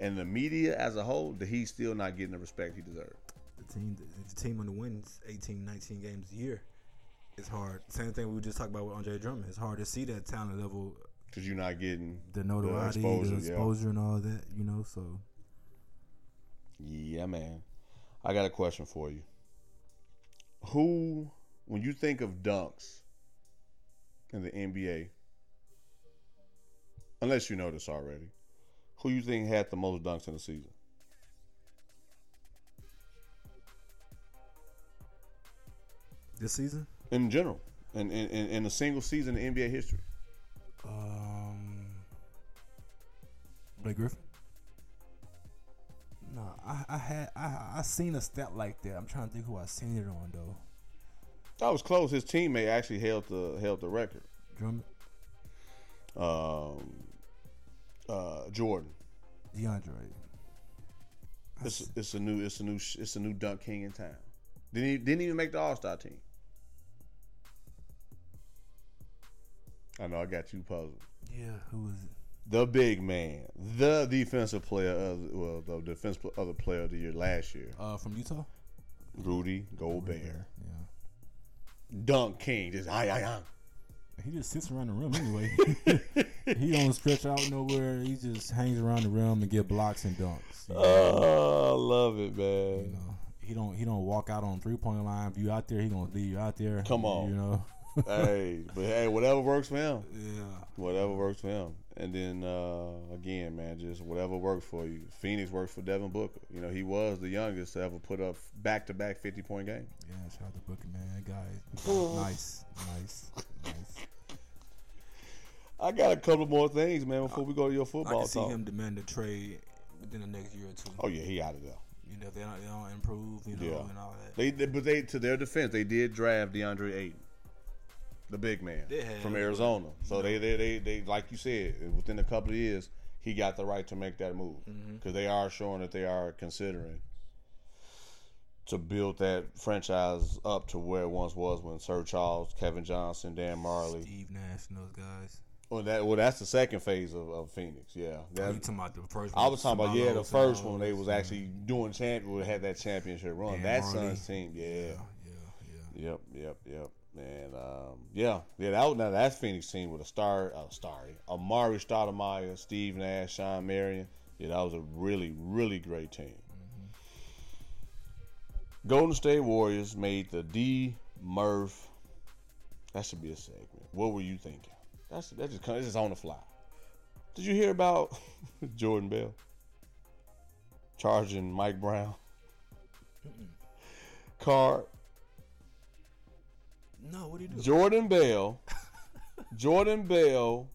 and the media as a whole, that he's still not getting the respect he deserves. the team. The team on the wins 18, 19 games a year. It's hard. Same thing we just talked about with Andre Drummond. It's hard to see that talent level, Because you're not getting the notoriety, the exposure, exposure, yeah. and all that. You know, so Yeah, man. I got a question for you. Who, when you think of dunks in the NBA, unless you know this already, who you think had the most dunks in the season? this season, In general, in, in, in a single season in NBA history. um, Blake Griffin. No, I, I had I I seen a stat like that. I'm trying to think who I seen it on though. That was close. His teammate actually held the held the record. Drummond, Um, uh, Jordan. DeAndre. It's, it's a new it's a new it's a new dunk king in town. Didn't he, didn't even make the All Star team. I know I got you puzzled. Yeah, who was it? The big man, the defensive player of well, the defense other player of the year last year, Uh, from Utah. Rudy Gobert, Yeah. dunk king. Just ay ay ay. He just sits around the rim anyway. he don't stretch out nowhere. He just hangs around the rim and get blocks and dunks. You know, Oh, I love it, You man. know, he don't he don't walk out on three point line. If you out there, he gonna leave you out there. Come on. you know. hey, but hey, whatever works for him. Yeah. Whatever works for him. And then uh, again, man, just whatever works for you. Phoenix works for Devin Booker. You know, he was the youngest to ever put up back to back fifty point game. Yeah, shout out to Booker, man. That guy, nice, nice, nice. I got a couple more things, man, before we go to your football. I football can see talk. him demand a trade within the next year or two. Oh yeah, he out of there. You know, they don't, they don't improve, you know, Yeah. and all that. They, they but they to their defense, they did draft DeAndre Ayton, the big man from Arizona. So they, they they they like you said, within a couple of years, he got the right to make that move Mm-hmm. because they are showing that they are considering to build that franchise up to where it once was when Sir Charles, Kevin Johnson, Dan Majerle. Steve Nash and those guys. Well, that well, that's the second phase of, of Phoenix. Yeah, that, you talking about the first I one? was talking about yeah, the first one they was yeah. actually doing champion, had that championship run. Dan that Majerle. Suns team, yeah. Yeah, yeah, Yep, yep, yep. And um, yeah, yeah. That was, now that's Phoenix team with a star, uh, starry Amar'e Stoudemire, Steve Nash, Shawn Marion. Yeah, that was a really, really great team. Golden State Warriors made the D Murph. That should be a segment. What were you thinking? That's that just that's just on the fly. Did you hear about Jordan Bell charging Mike Brown card? No, what do you do? Jordan Bell, Jordan Bell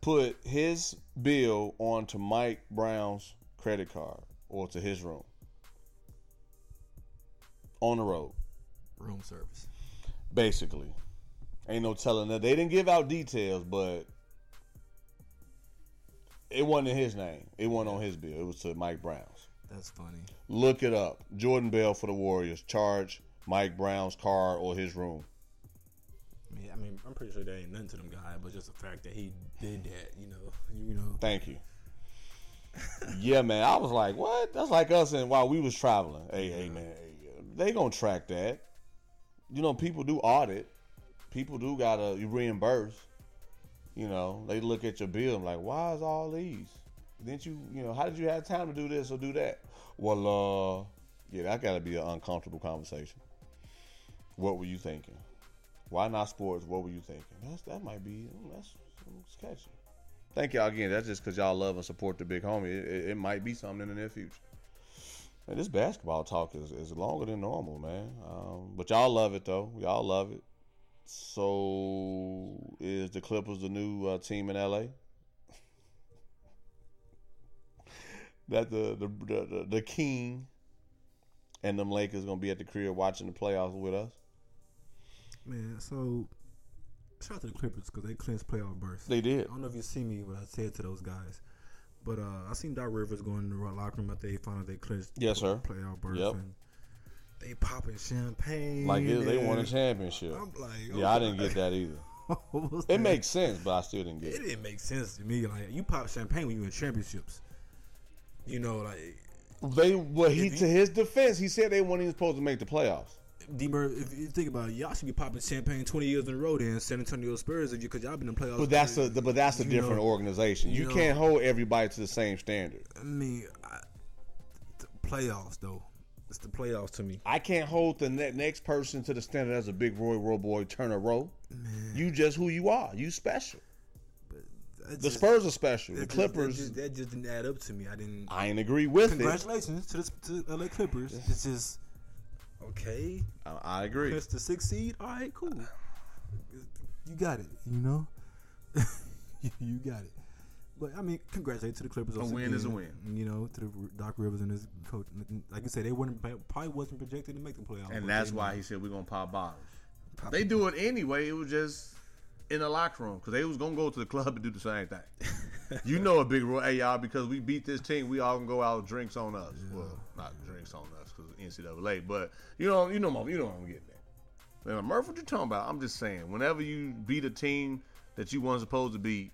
put his bill onto Mike Brown's credit card or to his room on the road, Room service. basically. Ain't no telling that. They didn't give out details, but it wasn't in his name. It wasn't on his bill. It was to Mike Brown's. That's funny. Look it up. Jordan Bell for the Warriors. Charge Mike Brown's car or his room. I mean, I mean, I'm pretty sure that ain't nothing to them guy, but just the fact that he did that, you know, you know. Thank you. yeah, man. I was like, what? That's like us and while we was traveling. Hey, hey, man. hey, they gonna track that. You know, people do audit. People do gotta reimburse. You know, they look at your bill and like, why is all these? Didn't you, you know, how did you have time to do this or do that? Well, uh, yeah, that gotta be an uncomfortable conversation. What were you thinking? Why not sports? What were you thinking? That's that might be mm, that's, that's catchy. Thank y'all again. That's just because y'all love and support the big homie. It, it, it might be something in the near future. Man, this basketball talk is, is longer than normal, man. Um, but y'all love it though. Y'all love it. So is the Clippers the new uh, team in LA? that the the, the the king and them Lakers gonna be at the crib watching the playoffs with us? Man, so shout out to the Clippers because they clinched playoff berths. They did. I don't know if you see me what I said to those guys, but uh, I seen Doc Rivers going in the locker room after they found out they clinched Yes, sir. playoff berths. Yep. And they popping champagne. Like it, they won a championship. I'm like, Yeah, I didn't get that either. It that? makes sense, but I still didn't get it it. didn't make sense to me. Like you pop champagne when you in championships. You know, like They well, he If to his defense, he said they weren't even supposed to make the playoffs. D-Mur, if you think about it, y'all should be popping champagne 20 years in a row then San Antonio Spurs if you because y'all been in playoffs. But that's a but that's a different know, organization. You, you know- can't hold everybody to the same standard. I mean, I, the playoffs though. It's the playoffs to me. I can't hold the ne- next person to the standard as a big Roy Roy boy Turner Rowe. You just who you are. You special. That The Spurs are special. The that just- Clippers, That just, that just didn't add up to me. I didn't. I ain't agree with it. Congratulations to the to LA Clippers. It's just okay. I, I agree. The sixth seed. All right, cool. You got it. You know, you got it. But I mean, congratulations to the Clippers. A win is a win. You know, to the Doc Rivers and his coach. Like I said, they weren't probably wasn't projected to make the playoffs. And that's why he said we're gonna pop bottles. They do it anyway. It was just in the locker room because they was gonna go to the club and do the same thing. you know a big rule, hey y'all, because we beat this team, we all can go out drinks on us. Well, not drinks on us because NCAA, but you know, you know, you know what I'm getting at. Murph, what you talking about? I'm just saying, whenever you beat a team that you weren't supposed to beat,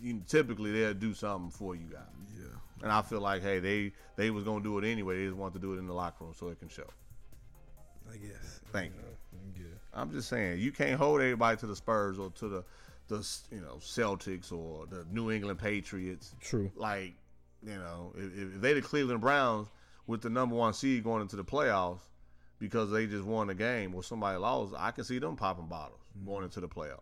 you, typically they'll do something for you guys. Yeah. And I feel like, hey, they they was gonna do it anyway. They just want to do it in the locker room so it can show. I guess. Thank you. Yeah. I'm just saying you can't hold everybody to the Spurs or to the the you know Celtics or the New England Patriots. True. Like you know if, if they the Cleveland Browns with the number one seed going into the playoffs because they just won a game or somebody lost, I can see them popping bottles mm-hmm. going into the playoffs.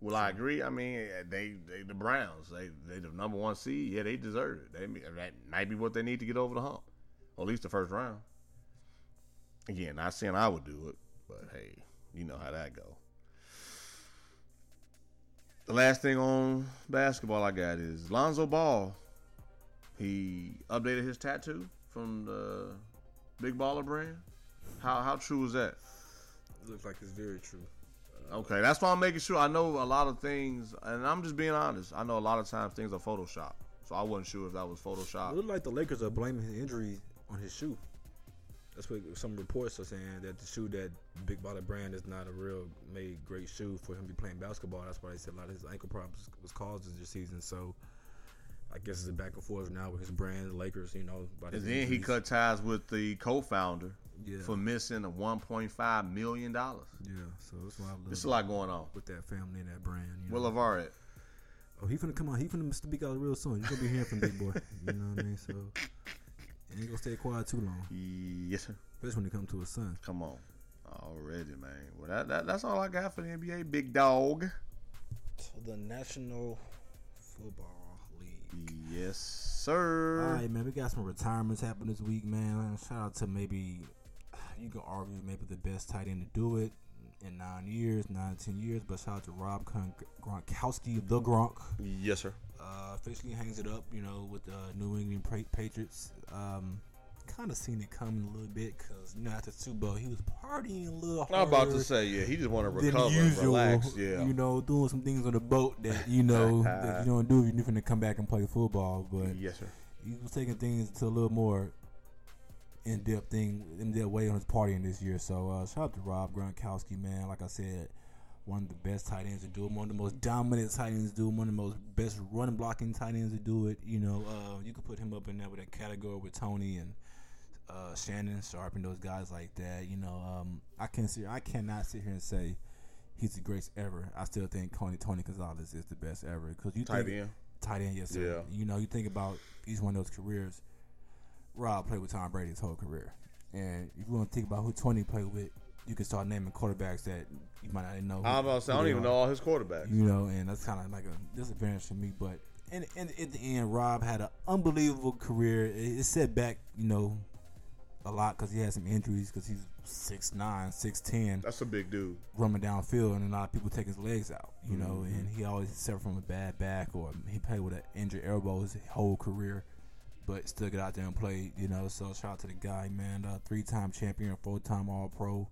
Well, I agree? I mean, eh, they they the Browns. They they the number one seed. Yeah, they deserve it. They that might be what they need to get over the hump, or at least the first round. Again, not saying I would do it, but hey, you know how that go. The last thing on basketball I got is Lonzo Ball. He updated his tattoo from the Big Baller brand. How how true is that? It looks like it's very true. Uh, okay, that's why I'm making sure. I know a lot of things, and I'm just being honest. I know a lot of times things are Photoshop, so I wasn't sure if that was It Photoshop. looked like the Lakers are blaming his injury on his shoe. That's what some reports are saying that the shoe that Big Baller brand is not a real made great shoe for him to be playing basketball. That's why they said a lot of his ankle problems was caused this season. So I guess it's a back and forth now with his brand, the Lakers. You know, about And his then he cut ties with the co-founder Yeah. for missing a 1.5 million dollars. Yeah, so that's why I love There's a lot going on. with that family and that brand. You Where know? LeVar at? Oh, he finna come on. He finna speak out real soon. You're gonna be hearing from Big Boy. You know what I mean? So he ain't gonna stay quiet too long, Yes, sir. especially when it comes to his son. Come on. Already, man. Well, that, that that's all I got for the NBA. Big dog. So the National Football League. Yes, sir. All right, man. We got some retirements happening this week, man. Shout out to maybe you can argue maybe the best tight end to do it in nine years, nine ten years. But shout out to Rob Gron- Gronkowski, the Gronk. Yes, sir. uh, officially hangs it up, you know, with the New England Patriots. Um, kind of seen it coming a little bit because you know after the Super Bowl he was partying a little. I'm about to say, yeah, he just want to recover, usual. relax. Yeah. you know, doing some things on the boat that you know that you don't do if you're going to come back and play football. But yes, sir. he was taking things to a little more in depth thing in that way on his partying this year. So uh, shout out to Rob Gronkowski, man. Like I said, one of the best tight ends to do it, one of the most dominant tight ends to do it, one of the most best run blocking tight ends to do it. You know, uh, you could put him up in there with that category with Tony and uh, Shannon Sharpe and those guys like that. You know, um, I can sit, I cannot sit here and say he's the greatest ever. I still think Tony Tony Gonzalez is the best ever because you Tight think, end. tight end, yes, sir. Yeah. You know, you think about each one of those careers. Rob played with Tom Brady his whole career, and if you want to think about who Tony played with, you can start naming quarterbacks that you might not know. who- I'm about to say, I don't even are. know all his quarterbacks. You know, and that's kind of like a disadvantage for me. But in, in, at the end, Rob had an unbelievable career. It set back, you know, a lot because he had some injuries because he's 6'9", 6'10", That's a big dude. running downfield, and a lot of people take his legs out, you know. Mm-hmm. And he always suffered from a bad back, or he played with an injured elbow his whole career, but still get out there and play, you know. So shout out to the guy, man. Uh, three-time champion, four-time All-Pro,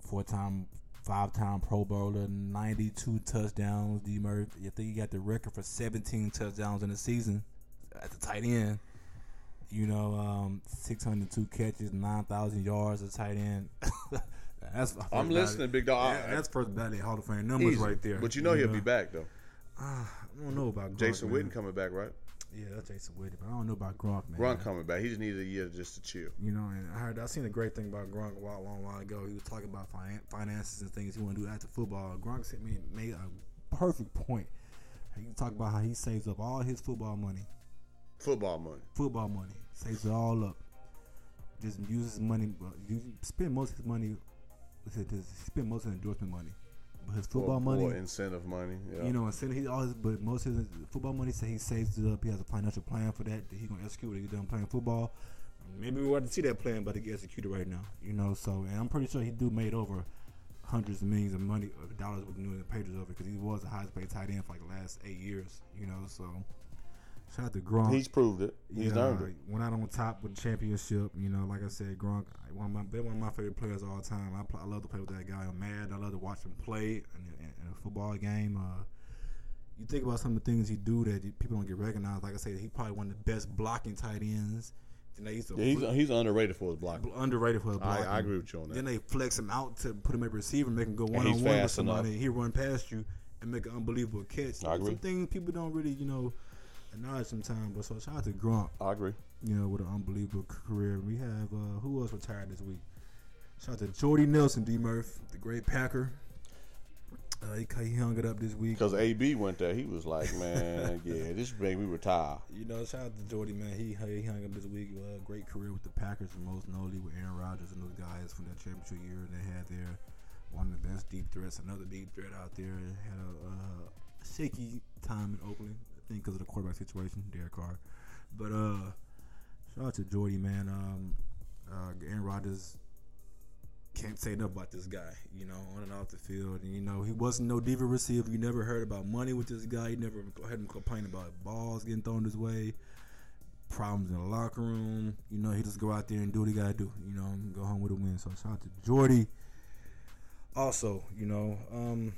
four-time, five-time Pro Bowler, ninety-two touchdowns. D. Murphy, I think he got the record for seventeen touchdowns in the season at the tight end. You know, um, 602 catches, 9,000 yards as tight end. that's I'm listening, big dog. that- that's first ballot Hall of Fame numbers Easy. right there. But you know he'll be back though. I don't know about Gronk, Jason. Witten coming back, right? Yeah, that's Jason Witten, but I don't know about Gronk, man. Gronk coming back. He just needed a year just to chill. You know, and I heard I seen a great thing about Gronk a while, long while ago. He was talking about finan- finances and things he want to do after football. Gronk said me made a perfect point. He talked about how he saves up all his football money, Football money. football money, saves it all up. Just uses his money, you spend most of his money. Just spend most of his endorsement money, but his football or, money, or incentive money. Yeah. You know, instead he always, but most of his football money say he saves it up. He has a financial plan for that that he gonna execute when he done playing football. Maybe we want to see that plan, but it get executed right now. You know, so and I'm pretty sure he do made over hundreds of millions of money of dollars with New England Patriots over because he was the highest paid tight end for like the last eight years. You know, so shout out to Gronk. He's proved it. He's yeah, earned it. went out on top with the championship. You know, like I said, Gronk, one of my been one of my favorite players of all time. I, pl- I love to play with that guy. I'm mad. I love to watch him play in, in, in a football game. Uh, you think about some of the things he do that people don't get recognized. Like I said, he probably one of the best blocking tight ends. Then they used to Yeah, he's he's underrated for his blocking. underrated for his I, blocking. I agree with you on that. Then they flex him out to put him at receiver, make him go one on one with somebody. enough. He run past you and make an unbelievable catch. I agree. Some things people don't really, you know, acknowledge sometimes. But so shout out to Gronk I agree. you know, with an unbelievable career. We have uh, who else retired this week? Shout out to Jordy Nelson, D. Murph, the great Packer. Uh, he, he hung it up this week. Because AB went there, he was like, man, yeah, this made me retire. You know, shout out to Jordy, man. He he hung up this week. Uh, great career with the Packers, and most notably with Aaron Rodgers and those guys from that championship year. They had their one of the best deep threats, another deep threat out there. Had a, uh shaky time in Oakland, think, because of the quarterback situation, Derek Carr. But uh, shout out to Jordy, man. Um, uh, Aaron Rodgers can't say enough about this guy, you know, on and off the field. And, you know, he wasn't no diva receiver. You never heard about money with this guy. You never heard him complain about balls getting thrown his way, problems in the locker room. You know, he just go out there and do what he got to do, you know, go home with a win. So shout out to Jordy. Also, you know, um,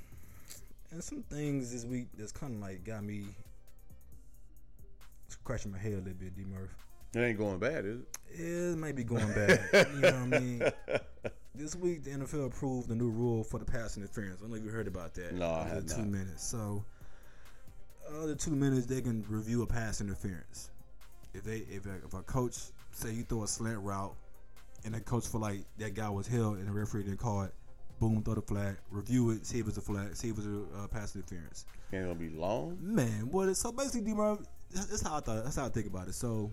and some things this week that's kind of like got me scratching my head a little bit, D. Murph. It ain't going bad, is it? It might be going bad. you know what I mean? This week, the NFL approved the new rule for the pass interference. I don't know if you heard about that. No, I had two not. minutes. So, other two minutes, they can review a pass interference. If they, if a, if a coach say you throw a slant route, and the coach for like that guy was held and the referee didn't call it, boom, throw the flag, review it, see if it's a flag, see if it's a uh, pass interference. Ain't gonna be long. Man, what is so basically, D-Murph, that's how I thought. That's how I think about it. So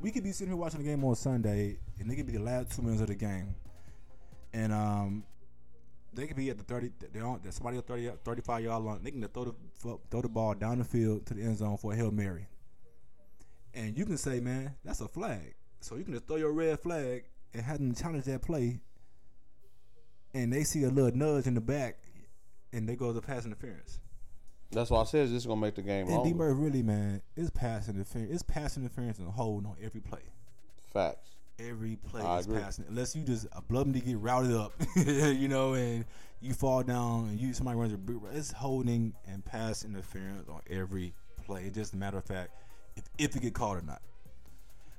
we could be sitting here watching the game on Sunday, and it could be the last two minutes of the game, and um, they could be at the thirty. They on somebody at 30, 35 yard line. They can throw the throw the ball down the field to the end zone for a hail mary, and you can say, man, that's a flag. So you can just throw your red flag and have them challenge that play, and they see a little nudge in the back, and they go to pass interference. That's why I said this is gonna make the game And D longer. Really, man, it's passing interference. It's passing interference and holding on every play. Facts. Every play I is agree. passing, unless you just a blood to get routed up, you know, and you fall down and you somebody runs a big. It's holding and pass interference on every play. It's just a matter of fact if if it get called or not.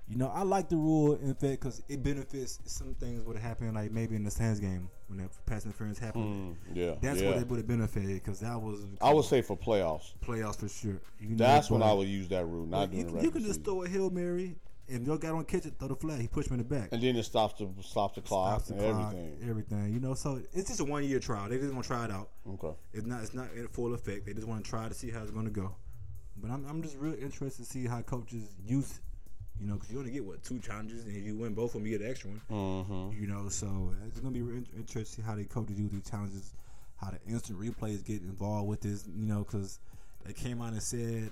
You know, I like the rule in fact because it benefits some things would have happened like maybe in the Sands game when that pass interference happened. Mm, yeah. That's yeah. what it would have benefited because that was I would say for playoffs. playoffs for sure. That's when I would use that rule, not you, can- you can just throw a hail mary. If your guy don't catch it, throw the flag. He push me in the back. And then it stops the stops the clock Stops the and clock, everything. everything. You know, so it's just a one year trial. They just want to try it out. Okay. It's not. It's not in full effect. They just want to try to see how it's going to go. But I'm, I'm just real interested to see how coaches use. You know, because you only get what two challenges, and if you win both of them, you get an extra one. Mm-hmm. You know, so it's gonna be interesting to see how the coaches use these challenges, how the instant replays get involved with this. You know, because they came out and said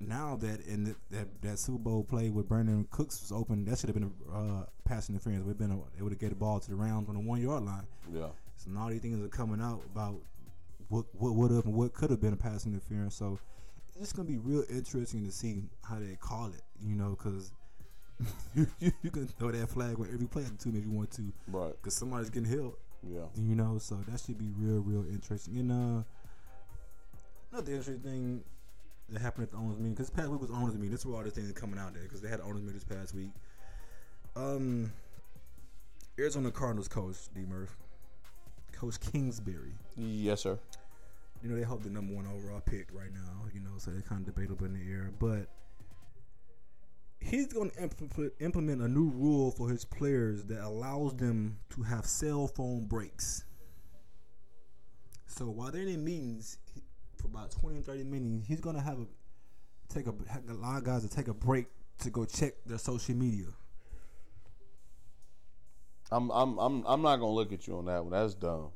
now that in the, that that Super Bowl play with Brandin Cooks was open, that should have been a uh, pass interference. We've been a, they would have get the ball to the rounds on the one yard line. Yeah. So now these things are coming out about what what would have and what could have been a pass interference. So it's gonna be real interesting to see how they call it. You know, because you, you, you can throw that flag on every play at the two if you want to, Right. because somebody's getting hit. Yeah. You know, so that should be real, real interesting. And uh, another interesting thing that happened at the owners meeting because past week was owners meeting. This is where all the things are coming out there because they had owners meeting this past week. Um, Arizona Cardinals coach D Murph, Coach Kingsbury. Yes, sir. You know they hold the number one overall pick right now. You know, so it's kind of debatable in the air, but. He's going to implement, a new rule for his players that allows them to have cell phone breaks. So while they're in meetings for about twenty and thirty minutes, he's gonna have a take a a lot of guys to take a break to go check their social media. I'm I'm I'm I'm not gonna look at you on that one. That's dumb.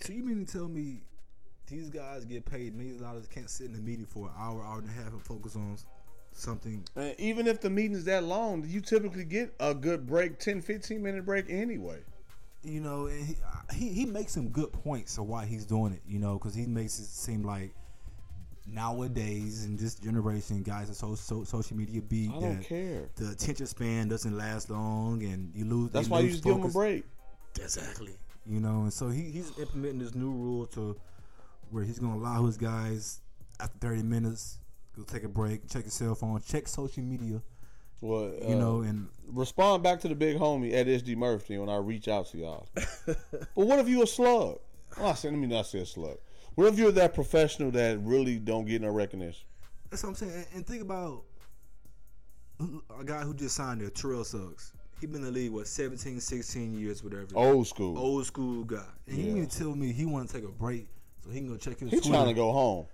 So you mean to tell me these guys get paid millions of dollars can't sit in a meeting for an hour, hour and a half and focus on something? And even if the meeting's that long, you typically get a good break, 10, 15 minute break anyway. You know, and he, he he makes some good points of why he's doing it. You know, because he makes it seem like nowadays in this generation, guys are so, so social media beat I don't that care. the attention span doesn't last long, and you lose. That's why you lose just give them a break. Exactly. You know, and so he, he's implementing this new rule to where he's going to allow his guys after 30 minutes go take a break, check his cell phone, check social media. Well, You uh, know, and respond back to the big homie at SD Murphy when I reach out to y'all. but what if you a slug? Oh, I said, let me not say a slug. What if you're that professional that really don't get no recognition? that's what I'm saying. And- And think about a guy who just signed there, Terrell Suggs. He been in the league what 17, 16 years, whatever. Old school. old school guy. And he Yeah. mean to tell me he want to take a break so he can go check his. He's trying to go home.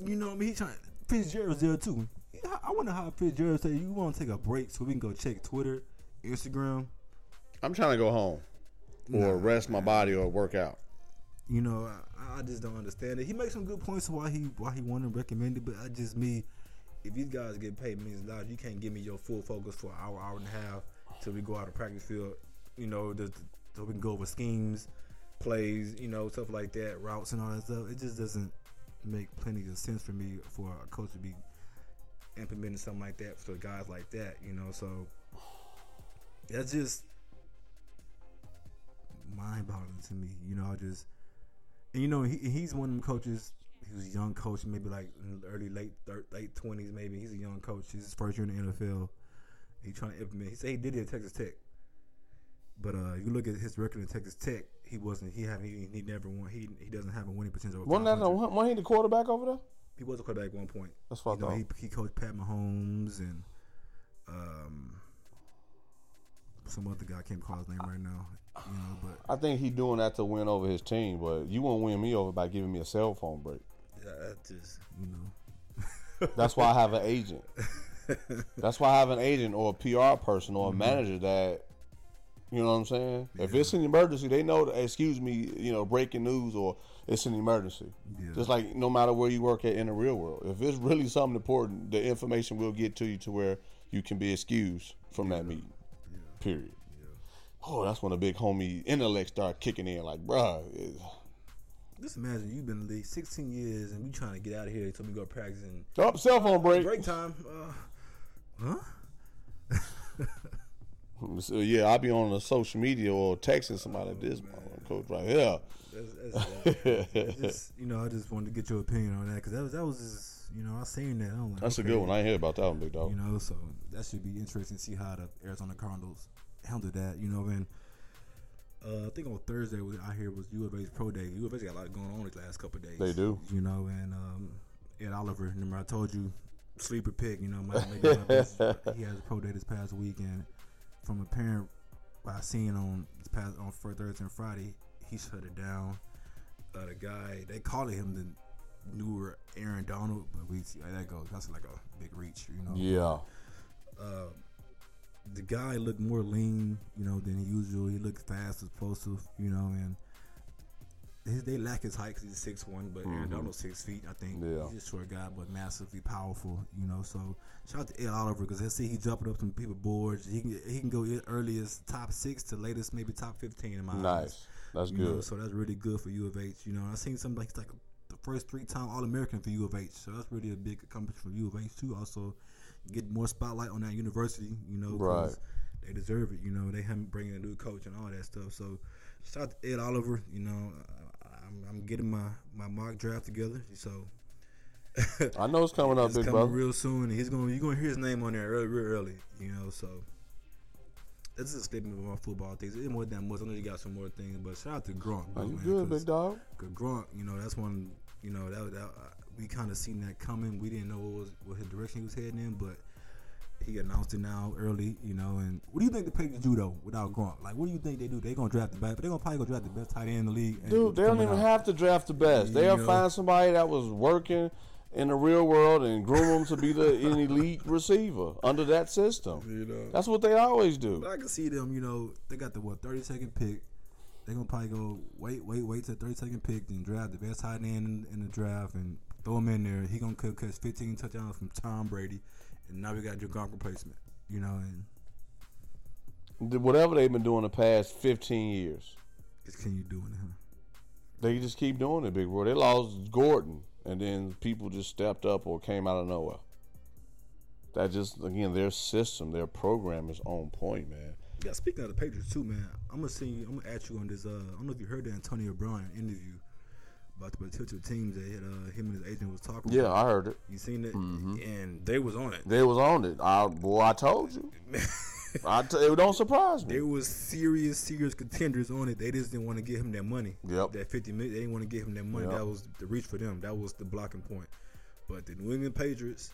You know what I mean? He trying. Fitzgerald's there too. I- wonder how Fitzgerald say you want to take a break so we can go check Twitter, Instagram. I'm trying to go home or rest my body or work out. You know, I, I just don't understand it. He makes some good points why he why he wanted to recommend it, but I just me, if these guys get paid millions of dollars, you can't give me your full focus for an hour, hour and a half till we go out of practice field. You know, so we can go over schemes, plays, you know, stuff like that, routes and all that stuff. It just doesn't make plenty of sense for me for a coach to be implementing something like that for guys like that. You know, so that's just mind boggling to me. You know, I just and you know he, he's one of them coaches. He was a young coach, maybe like early late thir- late twenties, maybe. He's a young coach. He's his first year in the NFL. He trying to implement. He said he did it at Texas Tech, but uh, you look at his record at Texas Tech. He wasn't. He haven't. He, he never won. He he doesn't have a winning. Over Wasn't that 500. no, wasn't he the quarterback over there? He was a quarterback at one point. That's what I You know, thought. he, he coached Pat Mahomes and um, some other guy. I can't call his name right now. You know, but I think he doing that to win over his team, but you won't win me over by giving me a cell phone break. yeah, that just you know. That's why I have an agent. That's why I have an agent or a PR person or a manager that, you know what I'm saying? If it's an emergency, they know, that, excuse me, you know, breaking news or it's an emergency. Yeah. Just like no matter where you work at in the real world. If it's really something important, the information will get to you to where you can be excused from that meeting. Period. Oh, that's when the big homie intellect start kicking in. Like, bruh, Just imagine you've been in the league 16 years and we trying to get out of here until we go practice and oh, cell phone break. break time. Uh, huh? So yeah, I'll be on the social media or texting somebody like this, coach right here. That's, that's, that's, you know, I just wanted to get your opinion on that because that was that was just, you know, I seen that. Like, That's okay, a good one. I hear about that one, big dog. You know, so that should be interesting to see how the Arizona Cardinals handle that. You know, and uh, I think on Thursday was out here was U of A's pro day. U of A's got a lot going on these last couple of days. They do. You know, and um, Ed Oliver, remember I told you, sleeper pick. You know, might make it my best. he has a pro day this past weekend. From a parent, I seen on this past on Thursday and Friday, he shut it down. Uh, the guy they calling him the newer Aaron Donald, but we see how that goes. That's like a big reach, you know Yeah. uh, the guy looked more lean, you know, than usual. He looked fast, explosive, you know, and his, they lack his height because he's six one, but Aaron Donald's six feet. I think Mm-hmm. Yeah. he's a short guy, but massively powerful. You know, so shout out to Ed Oliver because I see he jumping up some people boards. He can he can go early top six to latest maybe top fifteen in my eyes. Nice. That's You know, good. so that's really good for U of H. You know, I seen something like he's like the first three time All American for U of H. So that's really a big accomplishment for U of H too. Also, get more spotlight on that university. You know, Right. They deserve it. You know, they haven't bringing a new coach and all that stuff. So shout out to Ed Oliver. You know, I'm, I'm getting my my mock draft together. So I know it's coming up, it's big coming brother. real soon. He's gonna you're gonna hear his name on there early, real early. You know, so. This is a statement of my football things. It's more than much. I know you got some more things, but shout out to Gronk. Are you man, good, big dog? Cause Gronk, you know, that's one. You know, that, that uh, we kind of seen that coming. We didn't know what was what his direction he was heading in, but he announced it now early. You know, and what do you think the Patriots do though without Gronk? Like, what do you think they do? They gonna draft the best, but they gonna probably go draft the best tight end in the league. Dude, they don't even out. have to draft the best. You They'll find somebody that was working in the real world and groom them to be the an elite receiver under that system. You know, That's what they always do. but I can see them. You know, they got the what thirty second pick. They gonna probably go wait, wait, wait till thirty second pick, then draft the best tight end in, in the draft and throw him in there. He gonna catch fifteen touchdowns from Tom Brady, and now we got your Gronk replacement. You know, and Whatever they've been doing the past 15 years, just you doing it? Huh? they just keep doing it, big bro. They lost Gordon, and then people just stepped up or came out of nowhere. That just again, their system, their program is on point, man. Yeah, speaking of the Patriots too, man, I'm gonna see. you. I'm gonna ask you on this. Uh, I don't know if you heard the Antonio Brown interview about the potential teams that had, uh, him and his agent was talking. Yeah, about. I heard it. you seen it, and they was on it. They was on it. I, boy, I told you. I t- it don't surprise me. There was serious, serious contenders on it. They just didn't want to give him that money. Yep. That fifty million. They didn't want to give him that money. Yep. That was the reach for them. That was the blocking point. But the New England Patriots,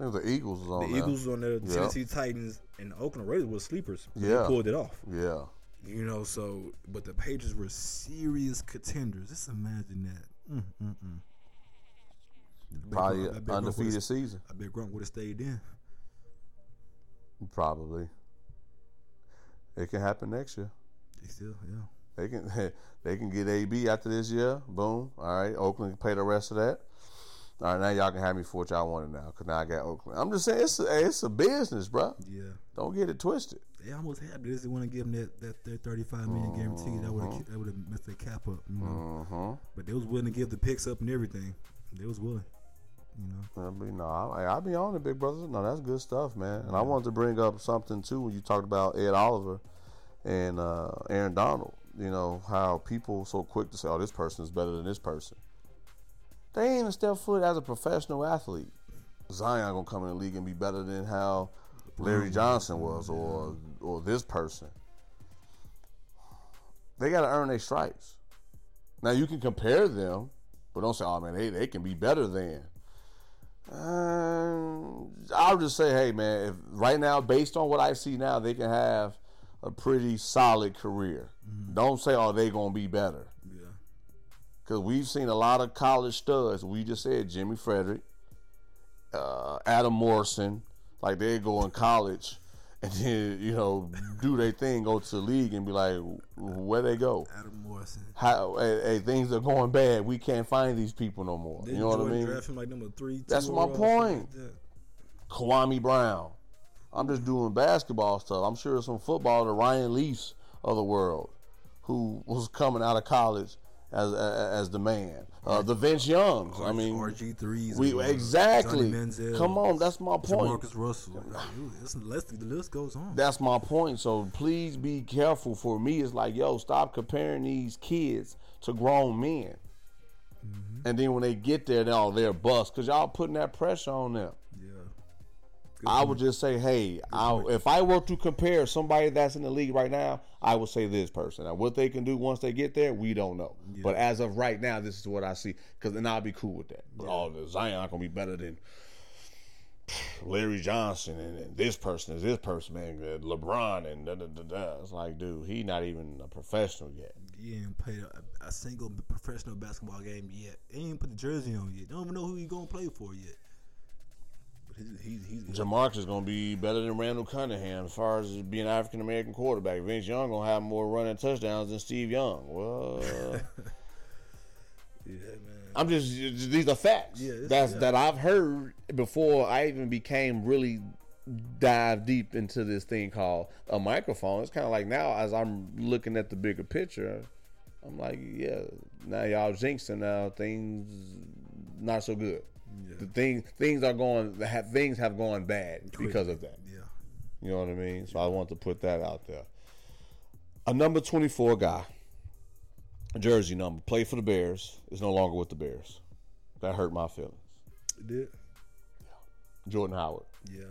I think the Eagles was on the there. Eagles was on there, the Yep. Tennessee Titans, and the Oakland Raiders were sleepers. Yeah. They pulled it off. Yeah. You know, so but the Patriots were serious contenders. Just imagine that. Mm, mm, mm. Probably I undefeated season. I bet Gronk would have stayed in. Probably. It can happen next year. They still, yeah. They can they can get AB after this year. Boom. All right. Oakland can pay the rest of that. All right. Now y'all can have me for what y'all wanted now. Cause now I got Oakland. I'm just saying it's a, it's a business, bro. Yeah. Don't get it twisted. They almost had this. They want to give them that, that, their 35 million guarantee. That would have that would have messed their cap up, you know. Mm-hmm. But they was willing to give the picks up and everything. They was willing, you know. I mean, no, I, I'll be on it, big brother. No, that's good stuff, man. And I wanted to bring up something too when you talked about Ed Oliver and uh, Aaron Donald. You know how people so quick to say, "Oh, this person is better than this person." They ain't a step foot as a professional athlete. Zion gonna come in the league and be better than how Larry Johnson was, or or this person. They got to earn their stripes. Now you can compare them, but don't say, "Oh man, they they can be better than." Um, I'll just say, hey man, if right now, based on what I see now, they can have a pretty solid career. Don't say, oh, they gonna be better, Yeah. because we've seen a lot of college studs. We just said Jimmer Fredette, uh, Adam Morrison, like they go in college and then you know do their thing, go to the league and be like, where they go? Adam Morrison. How, hey, hey, things are going bad. We can't find these people no more. Didn't you know what I mean? Draft him like number three. two That's my point. like. Kwame Brown. I'm just doing basketball stuff. I'm sure it's some football, the Ryan Leafs of the world, who was coming out of college as as, as the man. Uh, the Vince Youngs. I mean, RG threes. we exactly. Come on, that's my point. Marcus Russell. It's, the list goes on. That's my point. So please be careful. For me, it's like, yo, stop comparing these kids to grown men. Mm-hmm. And then when they get there, they're all they're bust because y'all putting that pressure on them. Yeah. I would just say, hey, I, if I were to compare somebody that's in the league right now, I would say this person. Now, what they can do once they get there, we don't know. But as of right now, this is what I see. Because then I'll be cool with that. But oh, the Zion gonna be better than Larry Johnson and, and this person is this person, man. LeBron and da da da da. It's like, dude, he not even a professional yet. He ain't played a, a single professional basketball game yet. He ain't put the jersey on yet. Don't even know who he gonna play for yet. But he's he's, he's Jamarcus is gonna be better than Randall Cunningham as far as being African American quarterback. Vince Young gonna have more running touchdowns than Steve Young. Well, Yeah, man. I'm just these are facts. Yeah, That's yeah. that I've heard before I even became really dive deep into this thing called a microphone. It's kind of like now as I'm looking at the bigger picture, I'm like, yeah, now y'all jinxing now things not so good. The thing things are going have things have gone bad because of that. Yeah. You know what I mean? So I want to put that out there. A number 24 guy, a jersey number, played for the Bears, is no longer with the Bears. That hurt my feelings. It did. Yeah. Jordan Howard. Yeah.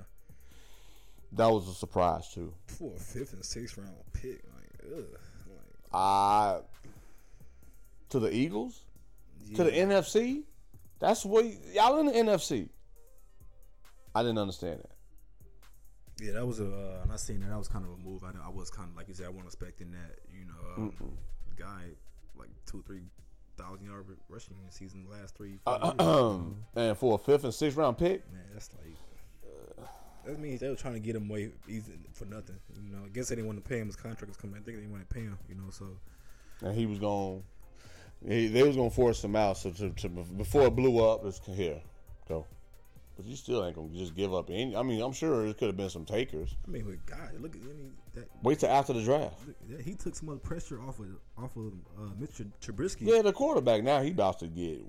That was a surprise too. For a fifth and sixth round pick, like, ugh, like, I to the Eagles, to the NFC. That's what y'all in the NFC. I didn't understand that. yeah, that was a. Uh, and I seen that. That was kind of a move. I, I was kind of like you said. I wasn't expecting that. You know, um, guy like two, three thousand yard rushing season the last three. Four years. and for a fifth and sixth round pick, Man, that's like. Uh, that means they were trying to get him away easy for nothing. You know, I guess they didn't want to pay him. His contract was coming. I think they didn't want to pay him. You know, so and he was going. He, they was gonna force him out. So to, to, before it blew up, it's here, go. But you still ain't gonna just give up any. I mean, I'm sure there could have been some takers. I mean, with God, look at I mean that. Wait till after the draft. look, He took some of the pressure off of off of uh, Mitch Trubisky. Yeah, the quarterback now he about to get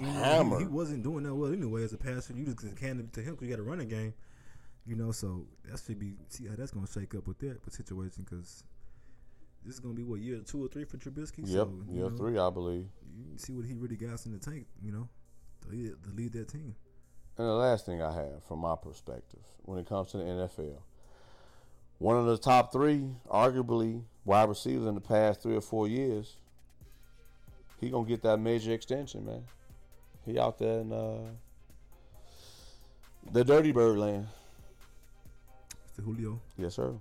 hammered. He, he wasn't doing that well anyway as a passer. You just it to him because you got a running game. You know, so that should be see how that's going to shake up with that situation because this is going to be what year two or three for Trubisky. Yep, so, you year know, three, I believe. You can see what he really got in the tank. You know, to lead, to lead that team. And the last thing I have from my perspective when it comes to the NFL, one of the top three, arguably wide receivers in the past three or four years, he gonna get that major extension, man. He out there in uh, the Dirty Bird land. Mr. Julio, Yes, sir.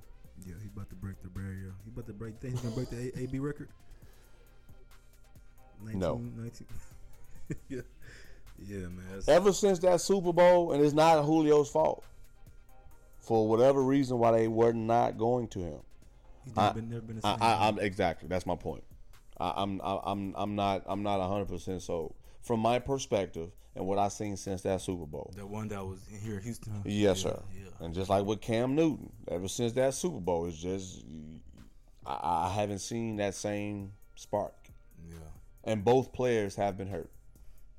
Yeah, he about to break the barrier. He about to break. Think he's gonna break the A- AB record? 19, No. 19. yeah, yeah, man. Ever since that Super Bowl, and it's not Julio's fault. For whatever reason, why they were not going to him. he's never I- been, never been the same. I, I'm exactly. That's my point. I, I'm I, I'm I'm not I'm not 100 percent sold from my perspective and what I've seen since that Super Bowl. That one that was in here in Houston. Yes, Yeah, sir. Yeah. And just like with Cam Newton, ever since that Super Bowl, it's just I, I haven't seen that same spark. Yeah. And both players have been hurt.